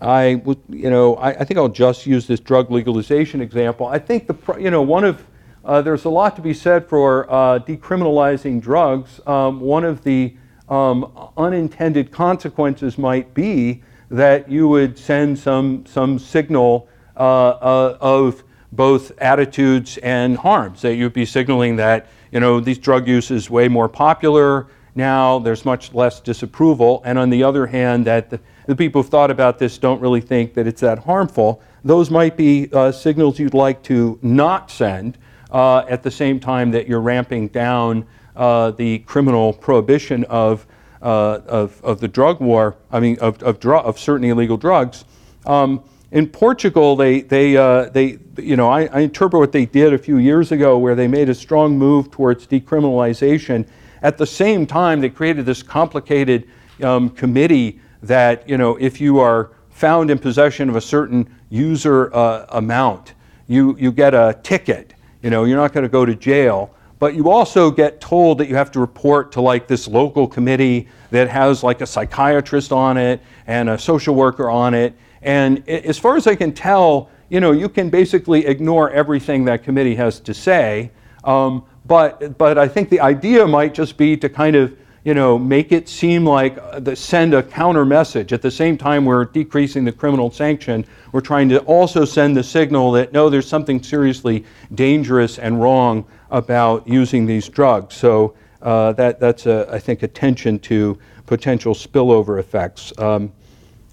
I you know, I, I, think I'll just use this drug legalization example. I think the, you know, one of uh, there's a lot to be said for uh, decriminalizing drugs. Um, one of the um, unintended consequences might be that you would send some, some signal uh, uh, of both attitudes and harms, that you'd be signaling that, you know, these drug use is way more popular now, there's much less disapproval, and on the other hand, that the, the people who've thought about this don't really think that it's that harmful. Those might be uh, signals you'd like to not send uh, at the same time that you're ramping down uh, the criminal prohibition of, uh, of, of, the drug war, I mean, of, of, dr- of certain illegal drugs. Um, in Portugal, they, they, uh, they you know, I, I, interpret what they did a few years ago where they made a strong move towards decriminalization. At the same time, they created this complicated um, committee that, you know, if you are found in possession of a certain user uh, amount, you, you get a ticket. You know, you're not going to go to jail but you also get told that you have to report to like this local committee that has like a psychiatrist on it and a social worker on it. And as far as I can tell, you know, you can basically ignore everything that committee has to say. Um, but, but I think the idea might just be to kind of you know, make it seem like uh, the, send a counter message. At the same time, we're decreasing the criminal sanction. We're trying to also send the signal that no, there's something seriously dangerous and wrong about using these drugs. So uh, that, that's, a, I think, attention to potential spillover effects. Um,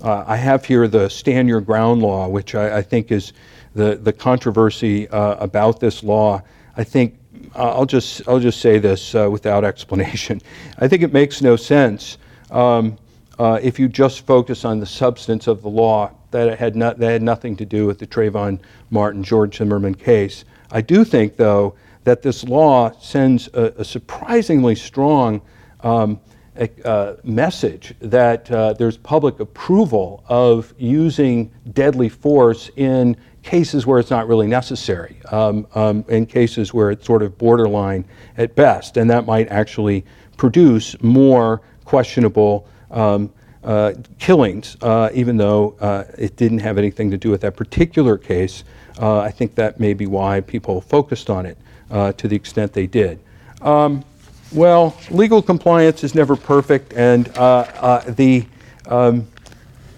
uh, I have here the stand your ground law, which I, I think is the, the controversy uh, about this law. I think I'll just I'll just say this uh, without explanation. I think it makes no sense um, uh, if you just focus on the substance of the law that it had that had nothing to do with the Trayvon Martin George Zimmerman case. I do think though that this law sends a, a surprisingly strong um, uh, message that uh, there's public approval of using deadly force in cases where it's not really necessary, um, um, in cases where it's sort of borderline at best, and that might actually produce more questionable um, uh, killings, uh, even though uh, it didn't have anything to do with that particular case. Uh, I think that may be why people focused on it to the extent they did. Um, well, legal compliance is never perfect, and uh, the um,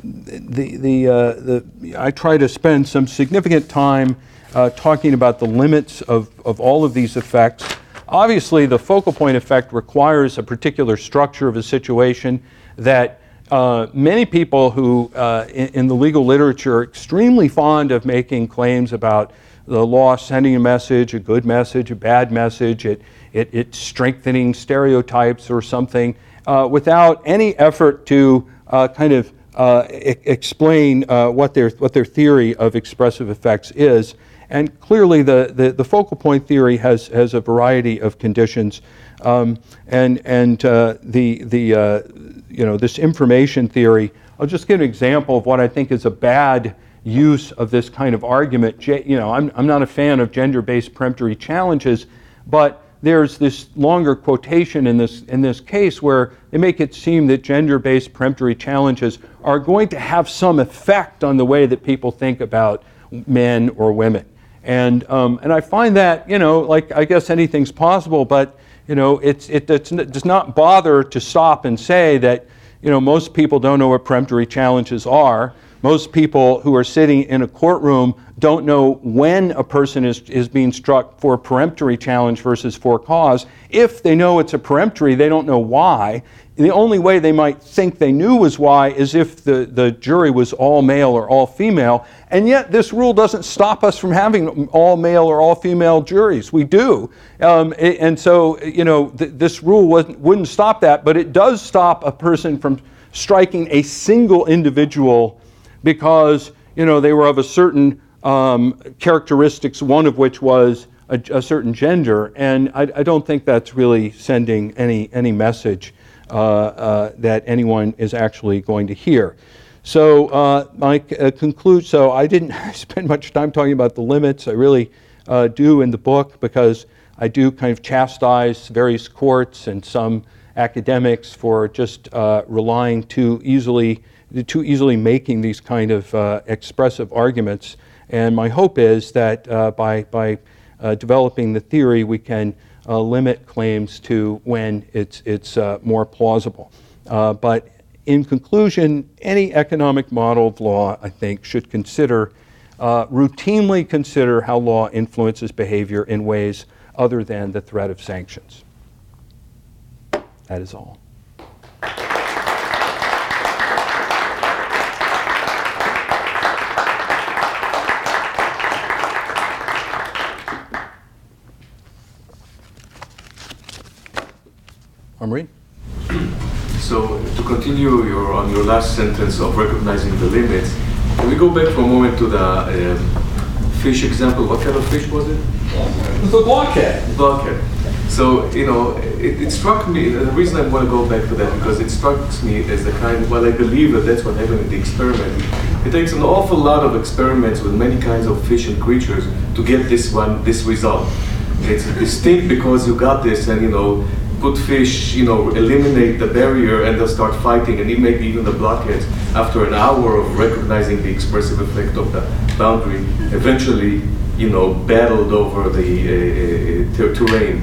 the, the, uh, the, I try to spend some significant time uh, talking about the limits of, of all of these effects. Obviously, the focal point effect requires a particular structure of a situation that uh, many people who uh, in, in, the legal literature are extremely fond of making claims about the law sending a message, a good message, a bad message, it, it, it strengthening stereotypes or something, uh, without any effort to uh, kind of uh, e- explain uh, what, their, what their theory of expressive effects is. And clearly, the, the, the focal point theory has, has a variety of conditions. Um, and and uh, the, the, uh, you know, this information theory, I'll just give an example of what I think is a bad use of this kind of argument. You know, I'm, I'm not a fan of gender based peremptory challenges, but there's this longer quotation in this, in this case where they make it seem that gender based peremptory challenges are going to have some effect on the way that people think about men or women. And, um, and I find that, you know, like I guess anything's possible, but, you know, it's, it, it does not bother to stop and say that, you know, most people don't know what peremptory challenges are. Most people who are sitting in a courtroom don't know when a person is, is being struck for a peremptory challenge versus for cause. If they know it's a peremptory, they don't know why. The only way they might think they knew was why is if the, the jury was all male or all female. And yet, this rule doesn't stop us from having all male or all female juries. We do. Um, and so, you know, th- this rule wouldn't stop that, but it does stop a person from striking a single individual because you know they were of a certain um, characteristics, one of which was a, a certain gender, and I, I, don't think that's really sending any any message uh, uh, that anyone is actually going to hear. So uh, my uh, conclude. So I didn't spend much time talking about the limits. I really uh, do in the book because I do kind of chastise various courts and some academics for just uh, relying too easily too easily making these kind of uh, expressive arguments. And my hope is that uh, by, by uh, developing the theory, we can uh, limit claims to when it's, it's uh, more plausible. But in conclusion, any economic model of law, I think, should consider, routinely consider how law influences behavior in ways other than the threat of sanctions. That is all. Amri? So to continue your, on your last sentence of recognizing the limits, can we go back for a moment to the um, fish example? What kind of fish was it? It was a blockhead. Blockhead. So, you know, it, it, struck me, the reason I want to go back to that, because it strikes me as the kind, well, I believe that that's what happened in the experiment. It takes an awful lot of experiments with many kinds of fish and creatures to get this one, this result. it's distinct because you got this and you know put fish, you know, eliminate the barrier and they'll start fighting and even maybe even the blockheads after an hour of recognizing the expressive effect of the boundary, eventually, you know, battled over the uh, uh terrain.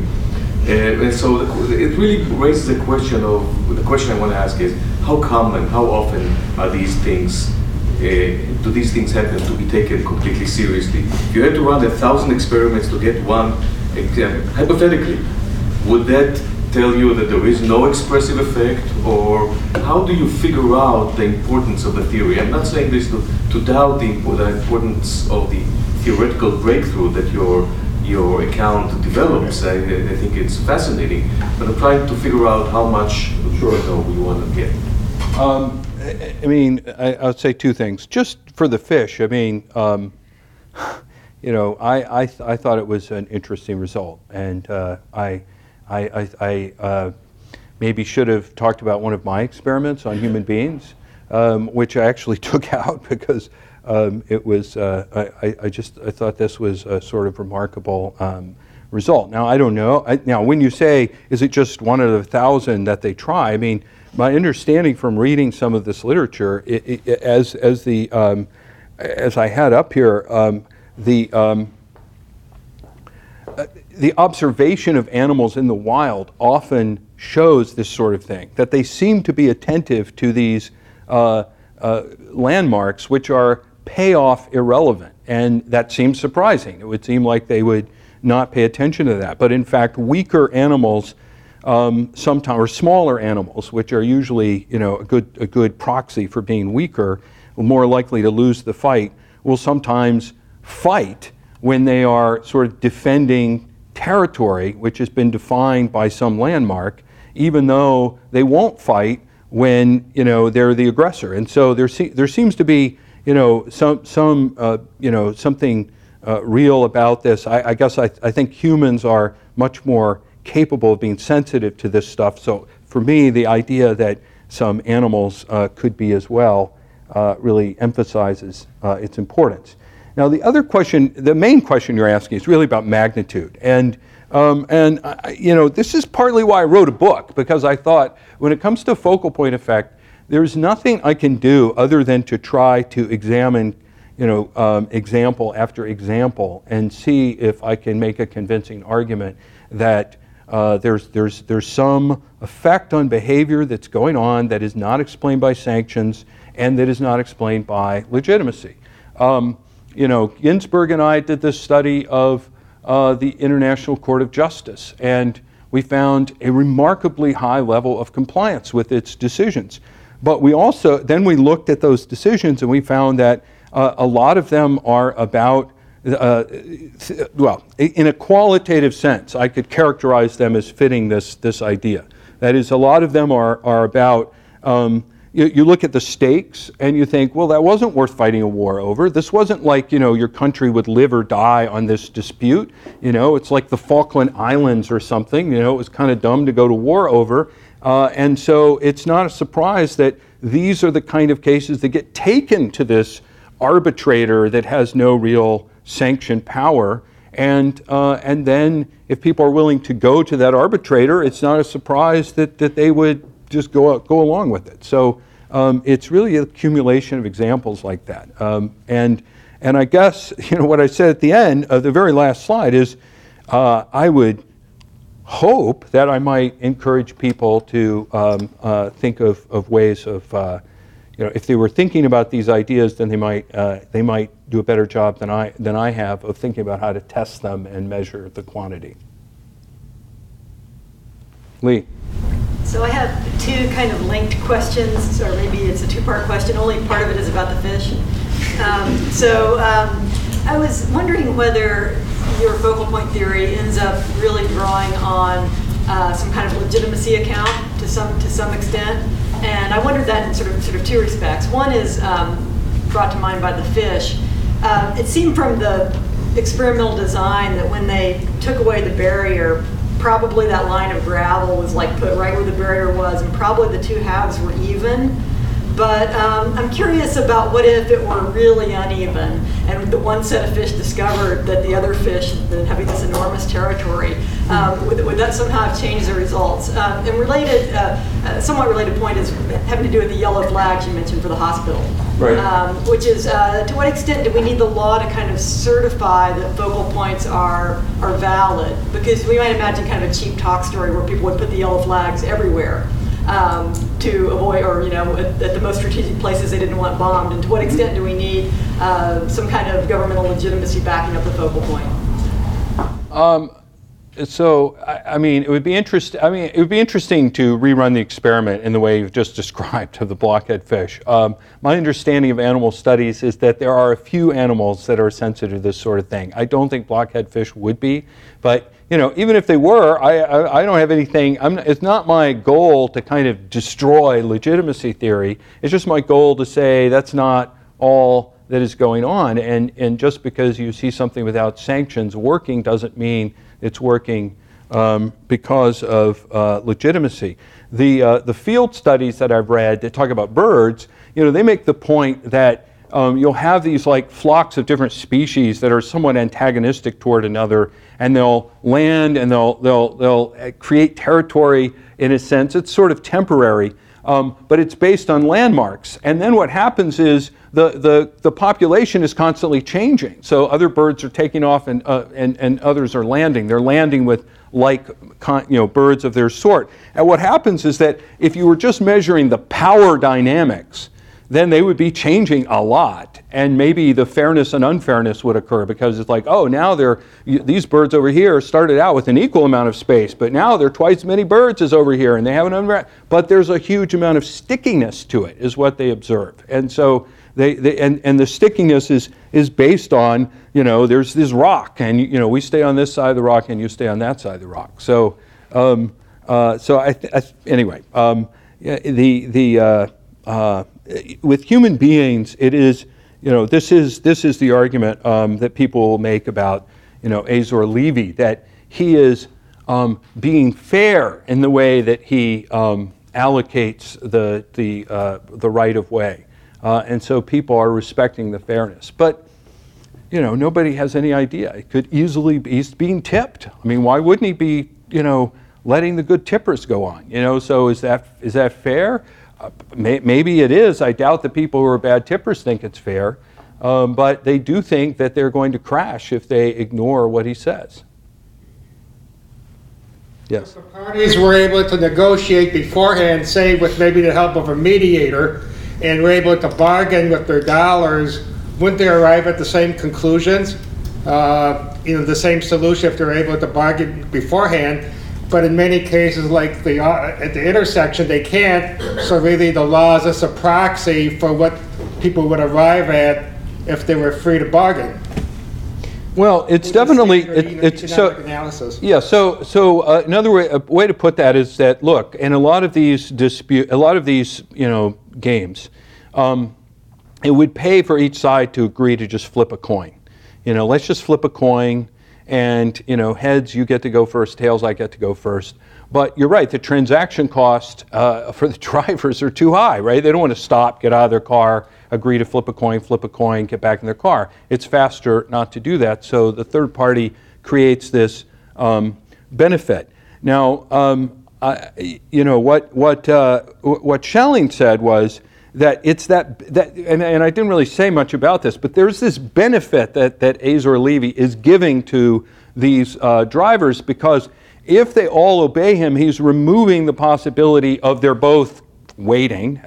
Uh, and so it really raises the question of, the question I want to ask is, how common, how often are these things uh, do these things happen to be taken completely seriously? If you had to run a thousand experiments to get one hypothetically, would that tell you that there is no expressive effect, or how do you figure out the importance of the theory? I'm not saying this to, to doubt the, the importance of the theoretical breakthrough that your your account develops. I, I, think it's fascinating, but I'm trying to figure out how much sure we want to get. Um, I mean, I, I, would say two things. Just for the fish, I mean, um, you know, I, I, th- I thought it was an interesting result, and uh, I I, I, I uh, maybe should have talked about one of my experiments on human beings, um, which I actually took out because um, it was, uh, I, I, just I thought this was a sort of remarkable um, result. Now, I don't know. I, now, when you say, is it just one out of a thousand that they try, I mean, my understanding from reading some of this literature, it, it, as, as, the, um, as I had up here, um, the um, the observation of animals in the wild often shows this sort of thing, that they seem to be attentive to these uh, uh, landmarks which are payoff irrelevant. And that seems surprising. It would seem like they would not pay attention to that. But in fact, weaker animals, um, sometimes, or smaller animals, which are usually you know, a, good, a good proxy for being weaker, more likely to lose the fight, will sometimes fight when they are sort of defending territory which has been defined by some landmark, even though they won't fight when you know they're the aggressor. And so there se- there seems to be you know some some uh, you know something uh, real about this. I, I guess I, I think humans are much more capable of being sensitive to this stuff. So for me, the idea that some animals uh, could be as well uh, really emphasizes uh, its importance. Now, the other question, the main question you're asking is really about magnitude. And, um, and I, you know, this is partly why I wrote a book, because I thought when it comes to focal point effect, there's nothing I can do other than to try to examine, you know, um, example after example and see if I can make a convincing argument that uh, there's, there's, there's some effect on behavior that's going on that is not explained by sanctions and that is not explained by legitimacy. Um, you know, Ginsburg and I did this study of uh, the International Court of Justice, and we found a remarkably high level of compliance with its decisions. But we also, then we looked at those decisions and we found that uh, a lot of them are about, uh, well, in a qualitative sense, I could characterize them as fitting this, this idea. That is, a lot of them are, are about um, you, you look at the stakes and you think, well, that wasn't worth fighting a war over. This wasn't like, you know, your country would live or die on this dispute. You know, it's like the Falkland Islands or something. You know, it was kind of dumb to go to war over. Uh, and so it's not a surprise that these are the kind of cases that get taken to this arbitrator that has no real sanction power. And, uh, and then if people are willing to go to that arbitrator, it's not a surprise that, that they would just go, go along with it. So um, it's really an accumulation of examples like that. Um, and, and I guess, you know, what I said at the end of the very last slide is uh, I would hope that I might encourage people to um, uh, think of, of ways of, uh, you know, if they were thinking about these ideas, then they might, uh, they might do a better job than I, than I have of thinking about how to test them and measure the quantity. Lee. So I have two kind of linked questions, or maybe it's a two-part question. Only part of it is about the fish. Um, so um, I was wondering whether your focal point theory ends up really drawing on uh, some kind of legitimacy account to some to some extent, and I wondered that in sort of sort of two respects. One is um, brought to mind by the fish. Uh, it seemed from the experimental design that when they took away the barrier, probably that line of gravel was like put right where the barrier was, and probably the two halves were even. But um, I'm curious about what if it were really uneven and the one set of fish discovered that the other fish that having this enormous territory, um, would, would that somehow have changed the results? Um, and related, uh, uh, somewhat related point is having to do with the yellow flags you mentioned for the hospital. Right. Um, which is, uh, to what extent do we need the law to kind of certify that focal points are, are valid? Because we might imagine kind of a cheap talk story where people would put the yellow flags everywhere um, to avoid, or, you know, at, at the most strategic places they didn't want bombed. And to what extent do we need uh, some kind of governmental legitimacy backing up the focal point? So, I, I mean, it would be interest. I mean, it would be interesting to rerun the experiment in the way you've just described of the blockhead fish. Um, my understanding of animal studies is that there are a few animals that are sensitive to this sort of thing. I don't think blockhead fish would be, but you know, even if they were, I, I, I don't have anything. I'm, it's not my goal to kind of destroy legitimacy theory. It's just my goal to say that's not all that is going on. And, and just because you see something without sanctions working doesn't mean it's working um, because of uh, legitimacy. The, uh, the field studies that I've read that talk about birds, you know, they make the point that um, you'll have these like flocks of different species that are somewhat antagonistic toward another, and they'll land and they'll, they'll, they'll uh, create territory in a sense. It's sort of temporary, um, but it's based on landmarks. And then what happens is the, the, the population is constantly changing. So other birds are taking off and, uh, and, and others are landing. They're landing with like you know, birds of their sort. And what happens is that if you were just measuring the power dynamics, then they would be changing a lot. And maybe the fairness and unfairness would occur because it's like, oh, now they're, these birds over here started out with an equal amount of space, but now they're twice as many birds as over here and they have an unra- But there's a huge amount of stickiness to it, is what they observe. And so they, they, and, and the stickiness is, is based on, you know, there's this rock, and, you know, we stay on this side of the rock and you stay on that side of the rock. So, um, uh, so I, th- I th- anyway, um, the, the, uh, uh, with human beings, it is, you know, this is, this is the argument um, that people make about, you know, Azor Levy, that he is um, being fair in the way that he um, allocates the, the, uh, the right of way. Uh, and so people are respecting the fairness. But, you know, nobody has any idea. It could easily be, he's being tipped. I mean, why wouldn't he be, you know, letting the good tippers go on? You know, so is that, is that fair? May, maybe it is. I doubt that people who are bad tippers think it's fair. Um, but they do think that they're going to crash if they ignore what he says. Yes. The parties were able to negotiate beforehand, say with maybe the help of a mediator, and were able to bargain with their dollars, wouldn't they arrive at the same conclusions? Uh, you know, the same solution if they're able to bargain beforehand. But in many cases, like the uh, at the intersection, they can't. So really, the law is just a proxy for what people would arrive at if they were free to bargain. Well, it's definitely, it- it's, so, analysis. Yeah, so, so uh, another way, a way to put that is that, look, in a lot of these dispute, a lot of these, you know, games, um, it would pay for each side to agree to just flip a coin. You know, let's just flip a coin, and you know, heads you get to go first, tails I get to go first. But you're right, the transaction cost uh, for the drivers are too high, right? They don't want to stop, get out of their car, agree to flip a coin, flip a coin, get back in their car. It's faster not to do that. So the third party creates this um, benefit. Now, um, I, you know what what uh, what Schelling said was that it's that that and, and I didn't really say much about this, but there's this benefit that that Azor Levy is giving to these uh, drivers because if they all obey him, he's removing the possibility of they're both waiting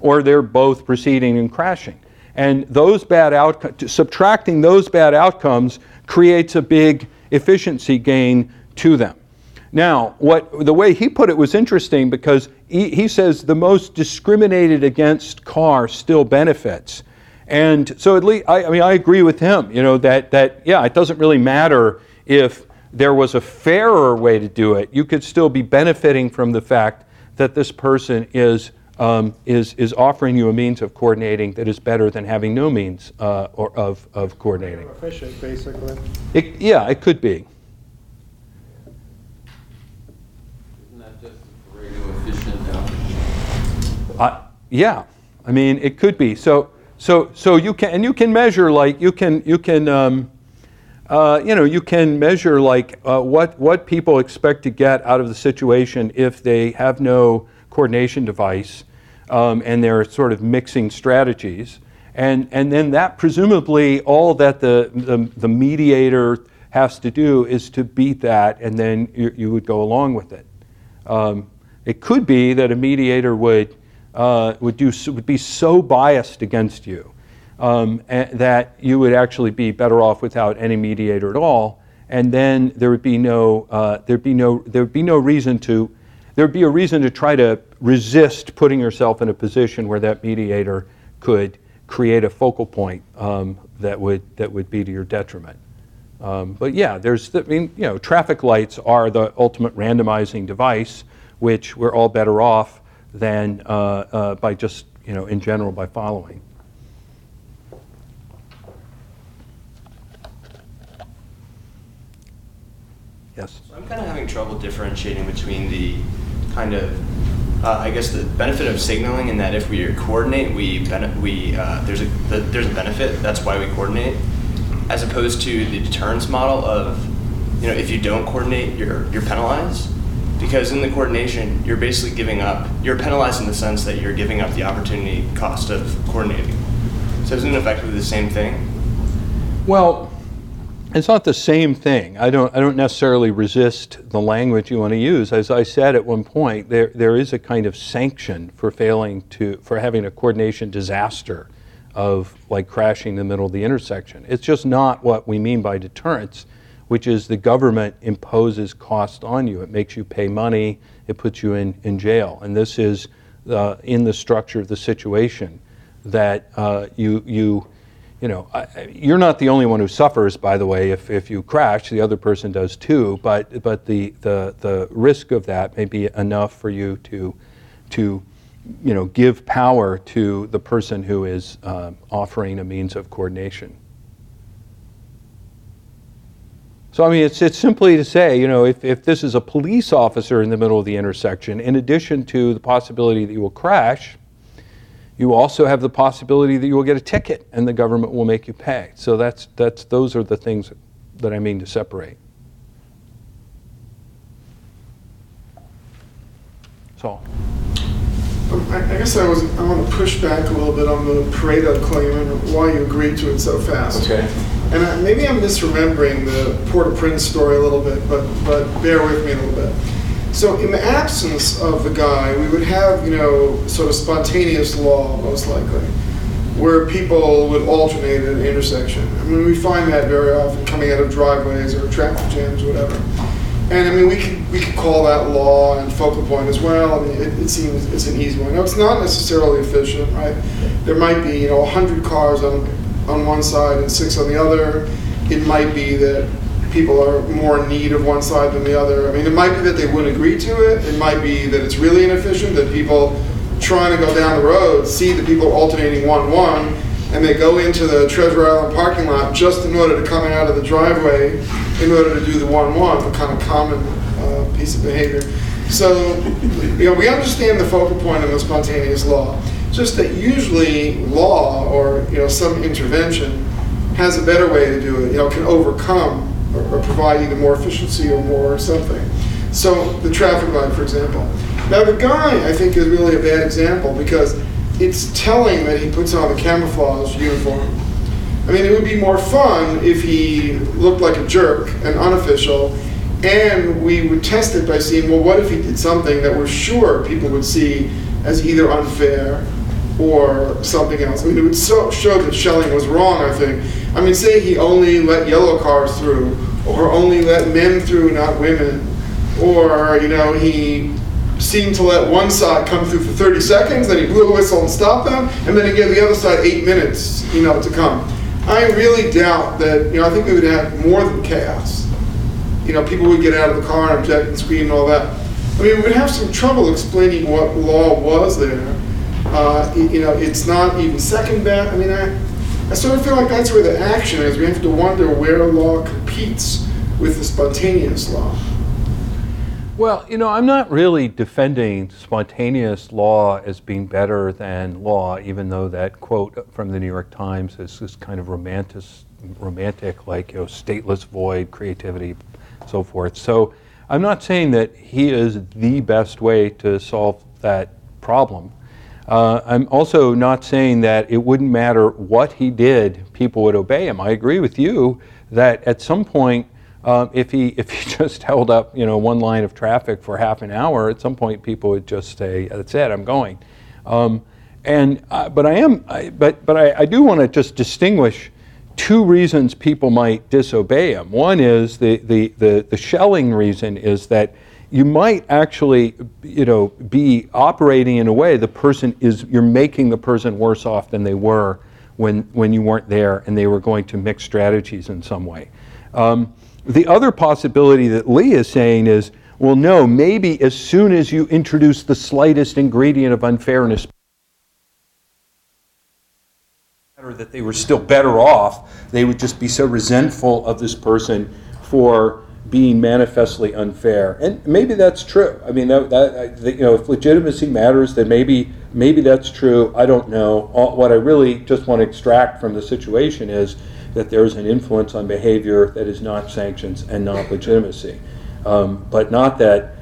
or they're both proceeding and crashing. And those bad outcomes, subtracting those bad outcomes creates a big efficiency gain to them. Now, what the way he put it was interesting because he, he says the most discriminated against car still benefits. And so at least I, I mean I agree with him, you know, that that yeah, it doesn't really matter if there was a fairer way to do it. You could still be benefiting from the fact that this person is um, is is offering you a means of coordinating that is better than having no means uh, or of of coordinating. Efficient, basically. It, yeah, it could be. Isn't that just Pareto efficient now? Uh, yeah, I mean, it could be. So, so, so you can, and you can measure like you can, you can, um, uh, you know, you can measure like uh, what what people expect to get out of the situation if they have no coordination device, um, and they're sort of mixing strategies, and and then that presumably all that the the, the mediator has to do is to beat that, and then you, you would go along with it. Um, it could be that a mediator would uh, would do would be so biased against you um, that you would actually be better off without any mediator at all, and then there would be no uh, there'd be no there would be no reason to there'd be a reason to try to resist putting yourself in a position where that mediator could create a focal point um, that would that would be to your detriment. Um, but yeah, there's, I mean, you know, traffic lights are the ultimate randomizing device, which we're all better off than uh, uh, by just, you know, in general by following. Yes. So I'm kind of having trouble differentiating between the kind of, uh, I guess, the benefit of signaling in that if we coordinate, we, we uh, there's a the, there's a benefit. That's why we coordinate, as opposed to the deterrence model of, you know, if you don't coordinate, you're you're penalized. Because in the coordination, you're basically giving up. You're penalized in the sense that you're giving up the opportunity cost of coordinating. So isn't it effectively the same thing? Well, it's not the same thing. I don't, I don't necessarily resist the language you want to use. As I said at one point, there, there is a kind of sanction for failing to, for having a coordination disaster of like crashing in the middle of the intersection. It's just not what we mean by deterrence, which is the government imposes cost on you. It makes you pay money, it puts you in, in jail. And this is uh, in the structure of the situation that uh, you, you, you know, I, you're not the only one who suffers, by the way, if, if you crash, the other person does too, but, but the, the, the risk of that may be enough for you to, to you know, give power to the person who is uh, offering a means of coordination. So, I mean, it's, it's simply to say, you know, if, if this is a police officer in the middle of the intersection, in addition to the possibility that you will crash, you also have the possibility that you will get a ticket and the government will make you pay. So that's, that's, those are the things that I mean to separate. So, Um, I I guess I was, I want to push back a little bit on the Pareto claim and why you agreed to it so fast. Okay. And I- maybe I'm misremembering the Port-au-Prince story a little bit, but, but bear with me a little bit. So in the absence of the guy, we would have, you know, sort of spontaneous law, most likely, where people would alternate at an intersection. I mean, we find that very often coming out of driveways or traffic jams, or whatever. And I mean, we could, we could call that law and focal point as well. I mean, it, it seems it's an easy one. Now, it's not necessarily efficient, right? There might be, you know, 100 cars on, on one side and six on the other. It might be that people are more in need of one side than the other. I mean, it might be that they wouldn't agree to it. It might be that it's really inefficient, that people trying to go down the road see the people alternating one-one, and they go into the Treasure Island parking lot just in order to come out of the driveway in order to do the one-one, a kind of common uh, piece of behavior. So, you know, we understand the focal point of the spontaneous law. Just that usually law or, you know, some intervention has a better way to do it, you know, can overcome or, or provide either more efficiency or more something. So the traffic light, for example. Now the guy, I think, is really a bad example because it's telling that he puts on the camouflage uniform. I mean, it would be more fun if he looked like a jerk and unofficial, and we would test it by seeing, well, what if he did something that we're sure people would see as either unfair or something else? I mean, it would so, show that Schelling was wrong, I think. I mean, say he only let yellow cars through, or only let men through, not women, or, you know, he seemed to let one side come through for 30 seconds, then he blew a whistle and stopped them, and then he gave the other side eight minutes, you know, to come. I really doubt that, you know, I think we would have more than chaos. You know, people would get out of the car and object and scream and all that. I mean, we would have some trouble explaining what law was there. Uh, you know, it's not even second best. I mean, I, I sort of feel like that's where the action is. We have to wonder where law competes with the spontaneous law. Well, you know, I'm not really defending spontaneous law as being better than law, even though that quote from the New York Times is this kind of romantic, romantic, like you know, stateless void, creativity, so forth. So, I'm not saying that he is the best way to solve that problem. Uh, I'm also not saying that it wouldn't matter what he did, people would obey him. I agree with you that at some point um, if he if he just held up, you know, one line of traffic for half an hour, at some point people would just say, "That's it, I'm going." Um, and uh, but I am, I, but but I, I do want to just distinguish two reasons people might disobey him. One is the the the, the Schelling reason is that you might actually, you know, be operating in a way the person is you're making the person worse off than they were when when you weren't there and they were going to mix strategies in some way. Um, the other possibility that Lee is saying is, well, no, maybe as soon as you introduce the slightest ingredient of unfairness, that they were still better off, they would just be so resentful of this person for being manifestly unfair. And maybe that's true. I mean, that, that, you know, if legitimacy matters, then maybe maybe that's true. I don't know. All, what I really just want to extract from the situation is that there is an influence on behavior that is not sanctions and not legitimacy. Um, but not that,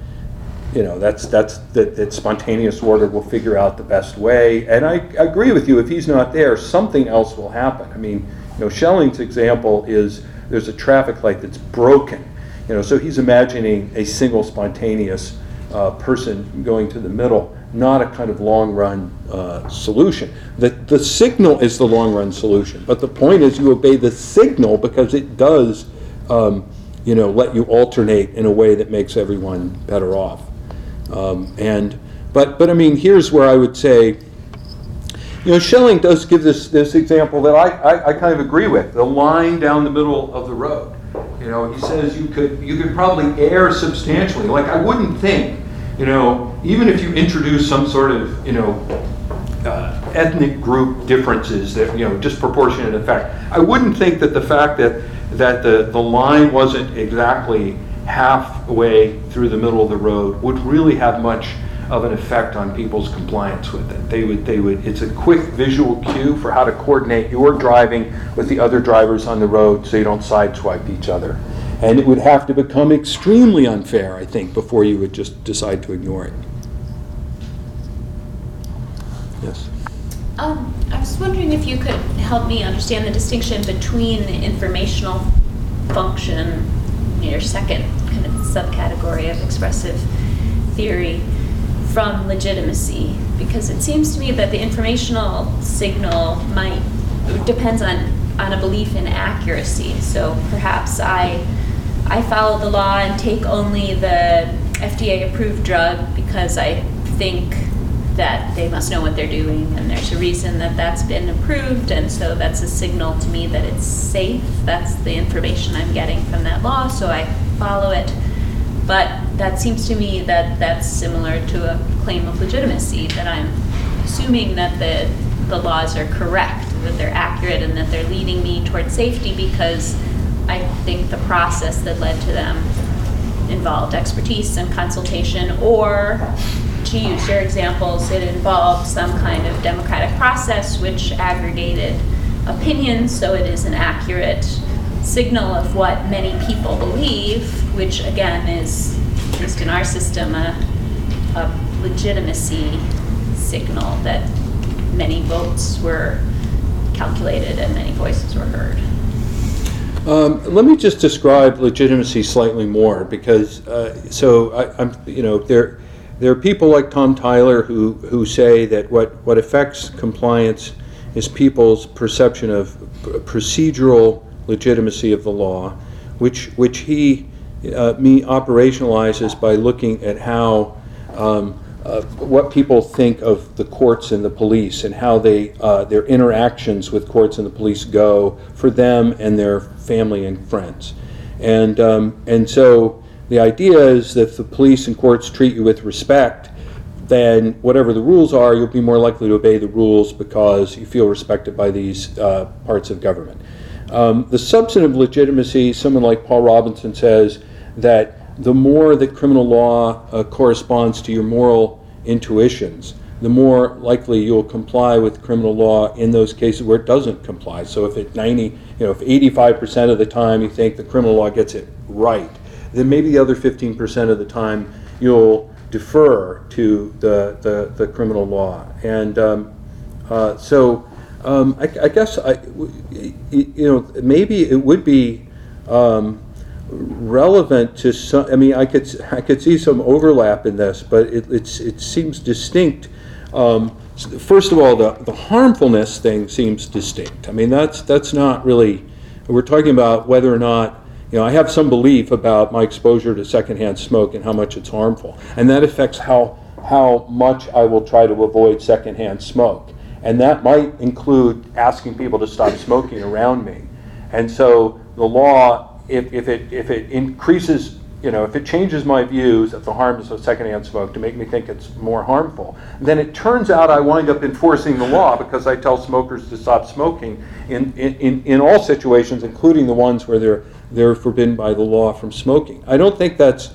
you know, that's, that's, that, that spontaneous order will figure out the best way. And I, I agree with you, if he's not there, something else will happen. I mean, you know, Schelling's example is there's a traffic light that's broken. You know, so he's imagining a single spontaneous uh, person going to the middle not a kind of long run uh, solution. The, the signal is the long run solution, but the point is you obey the signal because it does, um, you know, let you alternate in a way that makes everyone better off. Um, and but but I mean, here's where I would say, you know, Schelling does give this this example that I, I, I kind of agree with the line down the middle of the road. You know, he says you could you could probably err substantially. Like I wouldn't think you know, even if you introduce some sort of, you know, uh, ethnic group differences that, you know, disproportionate effect, I wouldn't think that the fact that, that the, the line wasn't exactly halfway through the middle of the road would really have much of an effect on people's compliance with it. They would, they would, it's a quick visual cue for how to coordinate your driving with the other drivers on the road so you don't sideswipe each other. And it would have to become extremely unfair, I think, before you would just decide to ignore it. Yes. Um, I was wondering if you could help me understand the distinction between the informational function, your second kind of subcategory of expressive theory, from legitimacy. Because it seems to me that the informational signal might depends on on a belief in accuracy. So perhaps I I follow the law and take only the FDA approved drug because I think that they must know what they're doing and there's a reason that that's been approved and so that's a signal to me that it's safe. That's the information i'm getting from that law so i follow it. But that seems to me that that's similar to a claim of legitimacy that i'm assuming that the the laws are correct that they're accurate and that they're leading me towards safety because I think the process that led to them involved expertise and consultation, or to use your examples, it involved some kind of democratic process which aggregated opinions, so it is an accurate signal of what many people believe, which again is, at least in our system, a, a legitimacy signal that many votes were calculated and many voices were heard. Um, let me just describe legitimacy slightly more because uh, so I, am you know there there are people like Tom Tyler who who say that what what affects compliance is people's perception of procedural legitimacy of the law, which which he uh, me operationalizes by looking at how um, uh, what people think of the courts and the police and how they uh, their interactions with courts and the police go for them and their family and friends. And um, and so the idea is that if the police and courts treat you with respect, then whatever the rules are, you'll be more likely to obey the rules because you feel respected by these uh, parts of government. Um, the substantive legitimacy, someone like Paul Robinson says that the more that criminal law uh, corresponds to your moral intuitions, the more likely you'll comply with criminal law in those cases where it doesn't comply. So if at 90, you know, if 85% of the time you think the criminal law gets it right, then maybe the other 15% of the time you'll defer to the, the, the criminal law. And um, uh, so um, I, I guess I, you know, maybe it would be um, relevant to some. I mean, I could I could see some overlap in this, but it, it's it seems distinct. Um, first of all, the the harmfulness thing seems distinct. I mean, that's that's not really. We're talking about whether or not you know, I have some belief about my exposure to secondhand smoke and how much it's harmful, and that affects how how much I will try to avoid secondhand smoke, and that might include asking people to stop smoking around me, and so the law, if, if it if it increases, you know, if it changes my views of the harms of secondhand smoke to make me think it's more harmful, then it turns out I wind up enforcing the law because I tell smokers to stop smoking in in, in, all situations, including the ones where they're they're forbidden by the law from smoking. I don't think that's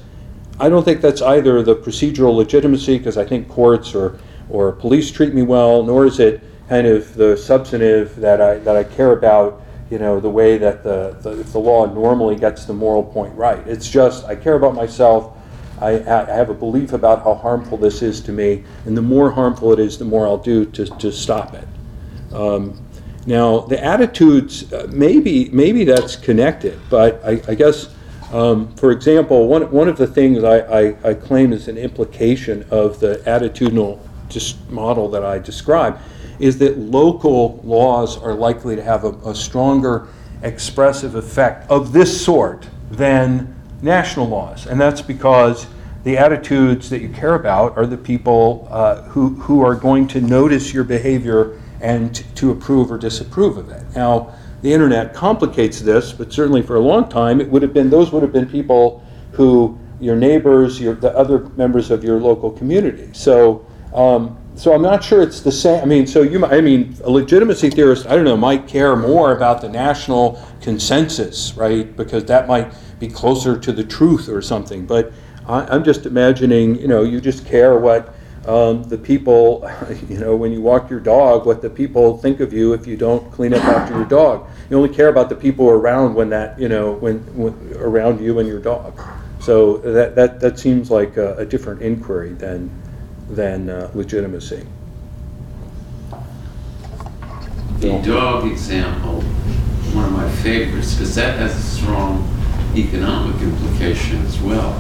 I don't think that's either the procedural legitimacy because I think courts or or police treat me well, nor is it kind of the substantive that I that I care about. You know the way that the, the if the law normally gets the moral point right. It's just I care about myself. I, I have a belief about how harmful this is to me, and the more harmful it is, the more I'll do to, to stop it. Um, now, the attitudes, uh, maybe, maybe that's connected, but I, I guess, um, for example, one, one of the things I, I, I claim is an implication of the attitudinal dis- model that I described is that local laws are likely to have a, a stronger expressive effect of this sort than national laws. And that's because the attitudes that you care about are the people uh, who, who are going to notice your behavior and t- to approve or disapprove of it. Now, the internet complicates this, but certainly for a long time, it would have been those would have been people who your neighbors, your the other members of your local community. So, um, so I'm not sure it's the same. I mean, so you, might, I mean, a legitimacy theorist, I don't know, might care more about the national consensus, right? Because that might be closer to the truth or something. But I, I'm just imagining, you know, you just care what um, the people, you know, when you walk your dog, what the people think of you if you don't clean up after your dog. You only care about the people around when that, you know, when, when around you and your dog. So that that, that seems like a, a different inquiry than than uh, legitimacy. The dog example, one of my favorites, because that has a strong economic implication as well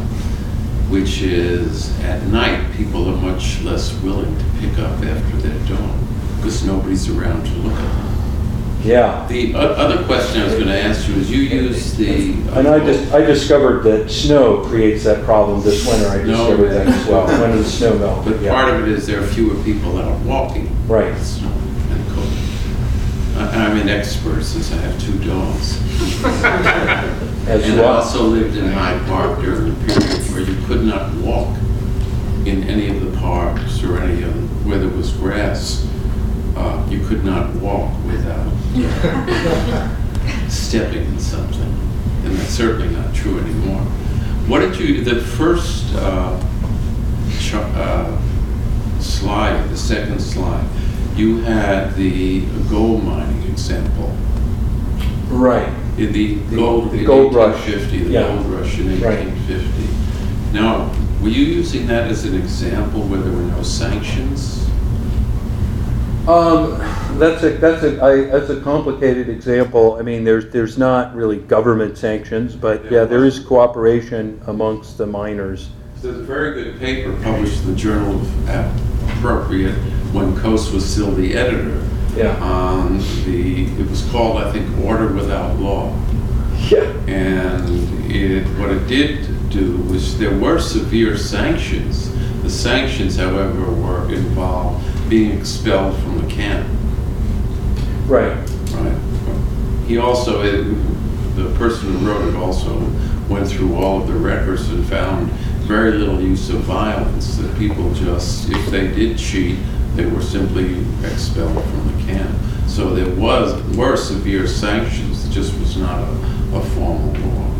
which is at night people are much less willing to pick up after their dog because nobody's around to look at them. Yeah. The o- other question I was going to ask you is you use the. And I just I discovered that snow creates that problem this winter. I No. discovered that as well. When the snow melted. But yeah. part of it is there are fewer people out walking. Right. Snow uh, and cold. I- I'm an expert since I have two dogs. As And I well. also lived in Hyde Park during the period where you could not walk in any of the parks or any of, where there was grass. Uh, You could not walk without stepping in something. And that's certainly not true anymore. What did you, the first uh, ch- uh, slide, the second slide, you had the gold mining example. Right. In the The- gold, the in gold rush. 1850, the Yeah. gold rush in Right. 1850. Now, were you using that as an example where there were no sanctions? Um, that's a that's a I, that's a complicated example. I mean, there's there's not really government sanctions, but yeah, there is cooperation amongst the miners. There's a very good paper published in the Journal of Appropriate when Coase was still the editor. Yeah. On the, it was called, I think, Order Without Law. Yeah. And it, what it did do was there were severe sanctions. The sanctions, however, were involved being expelled from the camp. Right. Right. He also, the person who wrote it also went through all of the records and found very little use of violence, that people just, if they did cheat, they were simply expelled from the camp. So there was, were severe sanctions, it just was not a, a formal law.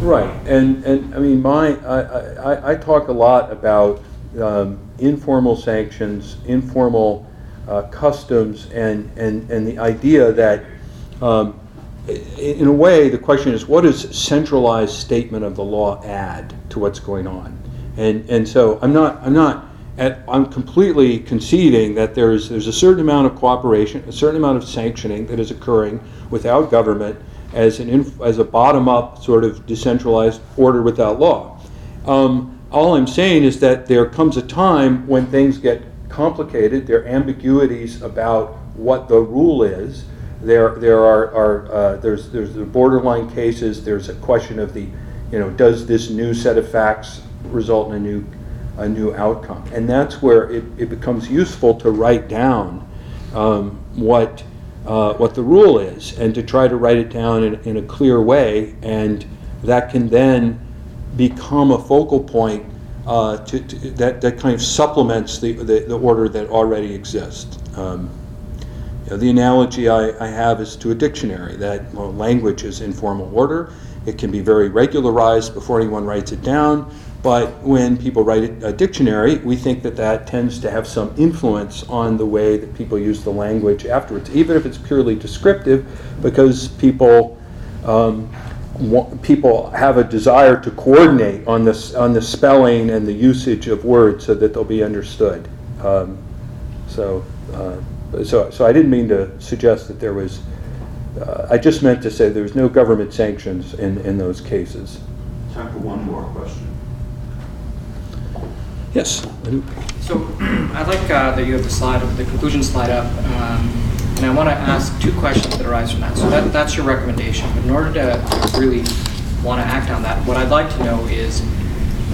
Right, and, and, I mean, my, I, I, I talk a lot about um, informal sanctions, informal uh, customs, and, and, and the idea that, um, in a way, the question is, what does centralized statement of the law add to what's going on? And, and so, I'm not, I'm not, at, I'm completely conceding that there's, there's a certain amount of cooperation, a certain amount of sanctioning that is occurring without government as an, inf- as a bottom-up sort of decentralized order without law. Um, all I'm saying is that there comes a time when things get complicated, there are ambiguities about what the rule is. There, there are, are uh, there's, there's the borderline cases, there's a question of the, you know, does this new set of facts result in a new, a new outcome? And that's where it, it becomes useful to write down um, what, uh, what the rule is and to try to write it down in, in a clear way. And that can then become a focal point uh, to, to, that, that kind of supplements the, the, the order that already exists. Um, you know, the analogy I, I have is to a dictionary that well, language is informal order. It can be very regularized before anyone writes it down, but when people write a dictionary, we think that that tends to have some influence on the way that people use the language afterwards, even if it's purely descriptive, because people um, people have a desire to coordinate on this on the spelling and the usage of words so that they'll be understood. Um, so, uh, so, so I didn't mean to suggest that there was. Uh, I just meant to say there was no government sanctions in, in those cases. Time for one more question. Yes. So I'd like uh, that you have the slide, the conclusion slide up, um, and I want to ask two questions that arise from that. So that, that's your recommendation, but in order to really want to act on that, what I'd like to know is,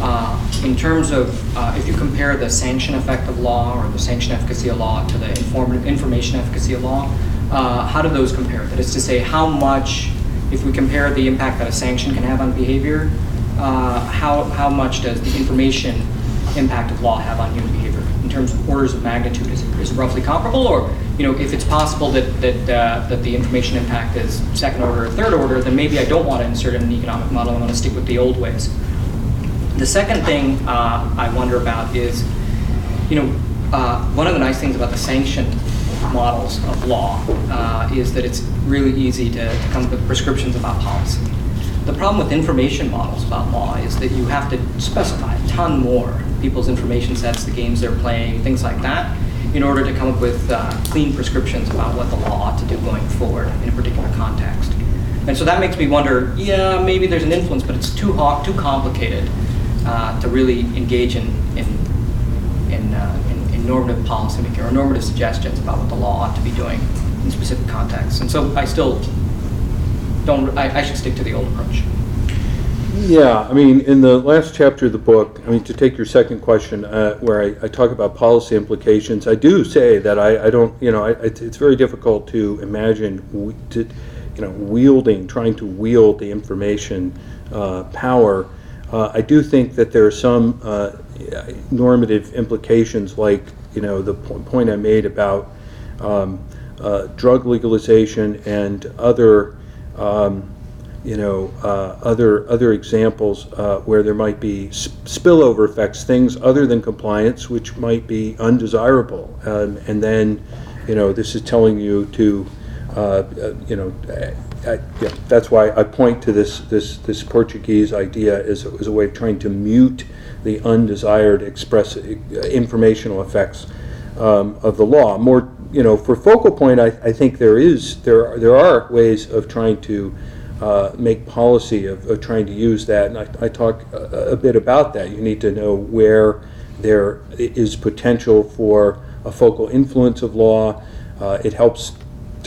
uh, in terms of, uh, if you compare the sanction effect of law or the sanction efficacy of law to the inform- information efficacy of law, uh, how do those compare? That is to say, how much, if we compare the impact that a sanction can have on behavior, uh, how, how much does the information impact of law have on human behavior in terms of orders of magnitude? Is is roughly comparable, or you know, if it's possible that that uh, that the information impact is second order or third order, then maybe I don't want to insert in an economic model. I want to stick with the old ways. The second thing uh, I wonder about is, you know, uh, one of the nice things about the sanction models of law uh, is that it's really easy to, to come up with prescriptions about policy. The problem with information models about law is that you have to specify a ton more people's information sets, the games they're playing, things like that, in order to come up with uh, clean prescriptions about what the law ought to do going forward in a particular context. And so that makes me wonder, yeah, maybe there's an influence, but it's too hot, too complicated uh, to really engage in in in, uh, in in normative policymaking or normative suggestions about what the law ought to be doing in specific contexts. And so I still don't. I, I should stick to the old approach. Yeah, I mean, in the last chapter of the book, I mean, to take your second question, uh, where I, I talk about policy implications, I do say that I, I don't, you know, I, it's, very difficult to imagine, to, you know, wielding, trying to wield the information uh, power. Uh, I do think that there are some uh, normative implications, like, you know, the po- point I made about um, uh, drug legalization and other. Um, you know, uh, other other examples uh, where there might be spillover effects, things other than compliance, which might be undesirable, um, and then, you know, this is telling you to, uh, uh, you know, I, yeah, that's why I point to this this this Portuguese idea as a, as a way of trying to mute the undesired express uh, informational effects um, of the law. More, you know, for focal point, I, I think there is there there are ways of trying to uh, make policy of, of trying to use that, and I, I talk a, a bit about that. You need to know where there is potential for a focal influence of law. Uh, it helps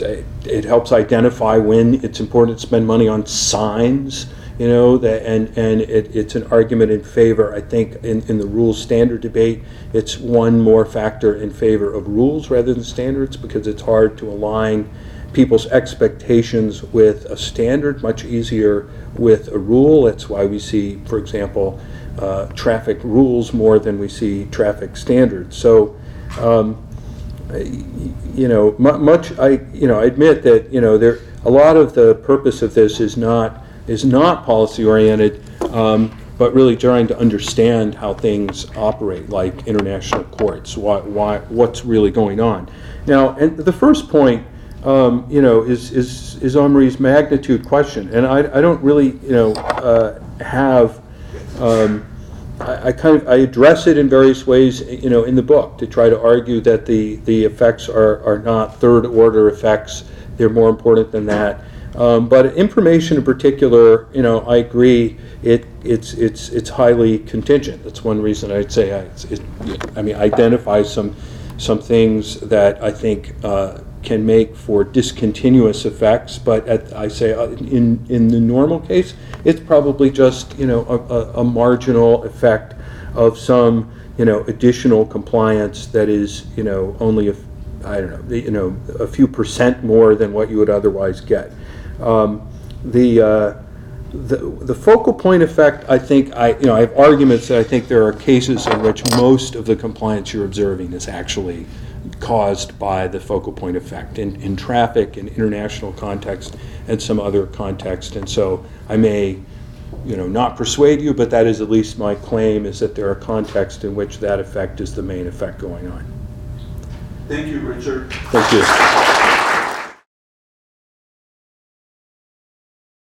it helps identify when it's important to spend money on signs, you know, that, and, and it, it's an argument in favor, I think, in, in the rules standard debate, it's one more factor in favor of rules rather than standards because it's hard to align people's expectations with a standard, much easier with a rule. That's why we see, for example, uh, traffic rules more than we see traffic standards. So, um, you know, mu- much I, you know, I admit that you know there a lot of the purpose of this is not is not policy-oriented, um, but really trying to understand how things operate, like international courts, why, why, what's really going on. Now, and the first point, um, you know, is, is, is Omri's magnitude question, and I, I don't really, you know, uh, have, um, I, I kind of, I address it in various ways, you know, in the book, to try to argue that the, the effects are, are not third-order effects, they're more important than that. Um, but information in particular, you know, I agree, it, it's, it's, it's highly contingent. That's one reason I'd say, I, it, I mean, identify some, some things that I think uh, can make for discontinuous effects, but at, I say, uh, in, in the normal case, it's probably just, you know, a, a- marginal effect of some, you know, additional compliance that is, you know, only, a, I don't know, you know, a few percent more than what you would otherwise get. Um, The, uh, the, the focal point effect, I think, I, you know, I have arguments that I think there are cases in which most of the compliance you're observing is actually caused by the focal point effect in, in traffic, in international context, and some other context. And so I may, you know, not persuade you, but that is at least my claim, is that there are contexts in which that effect is the main effect going on. Thank you, Richard. Thank you.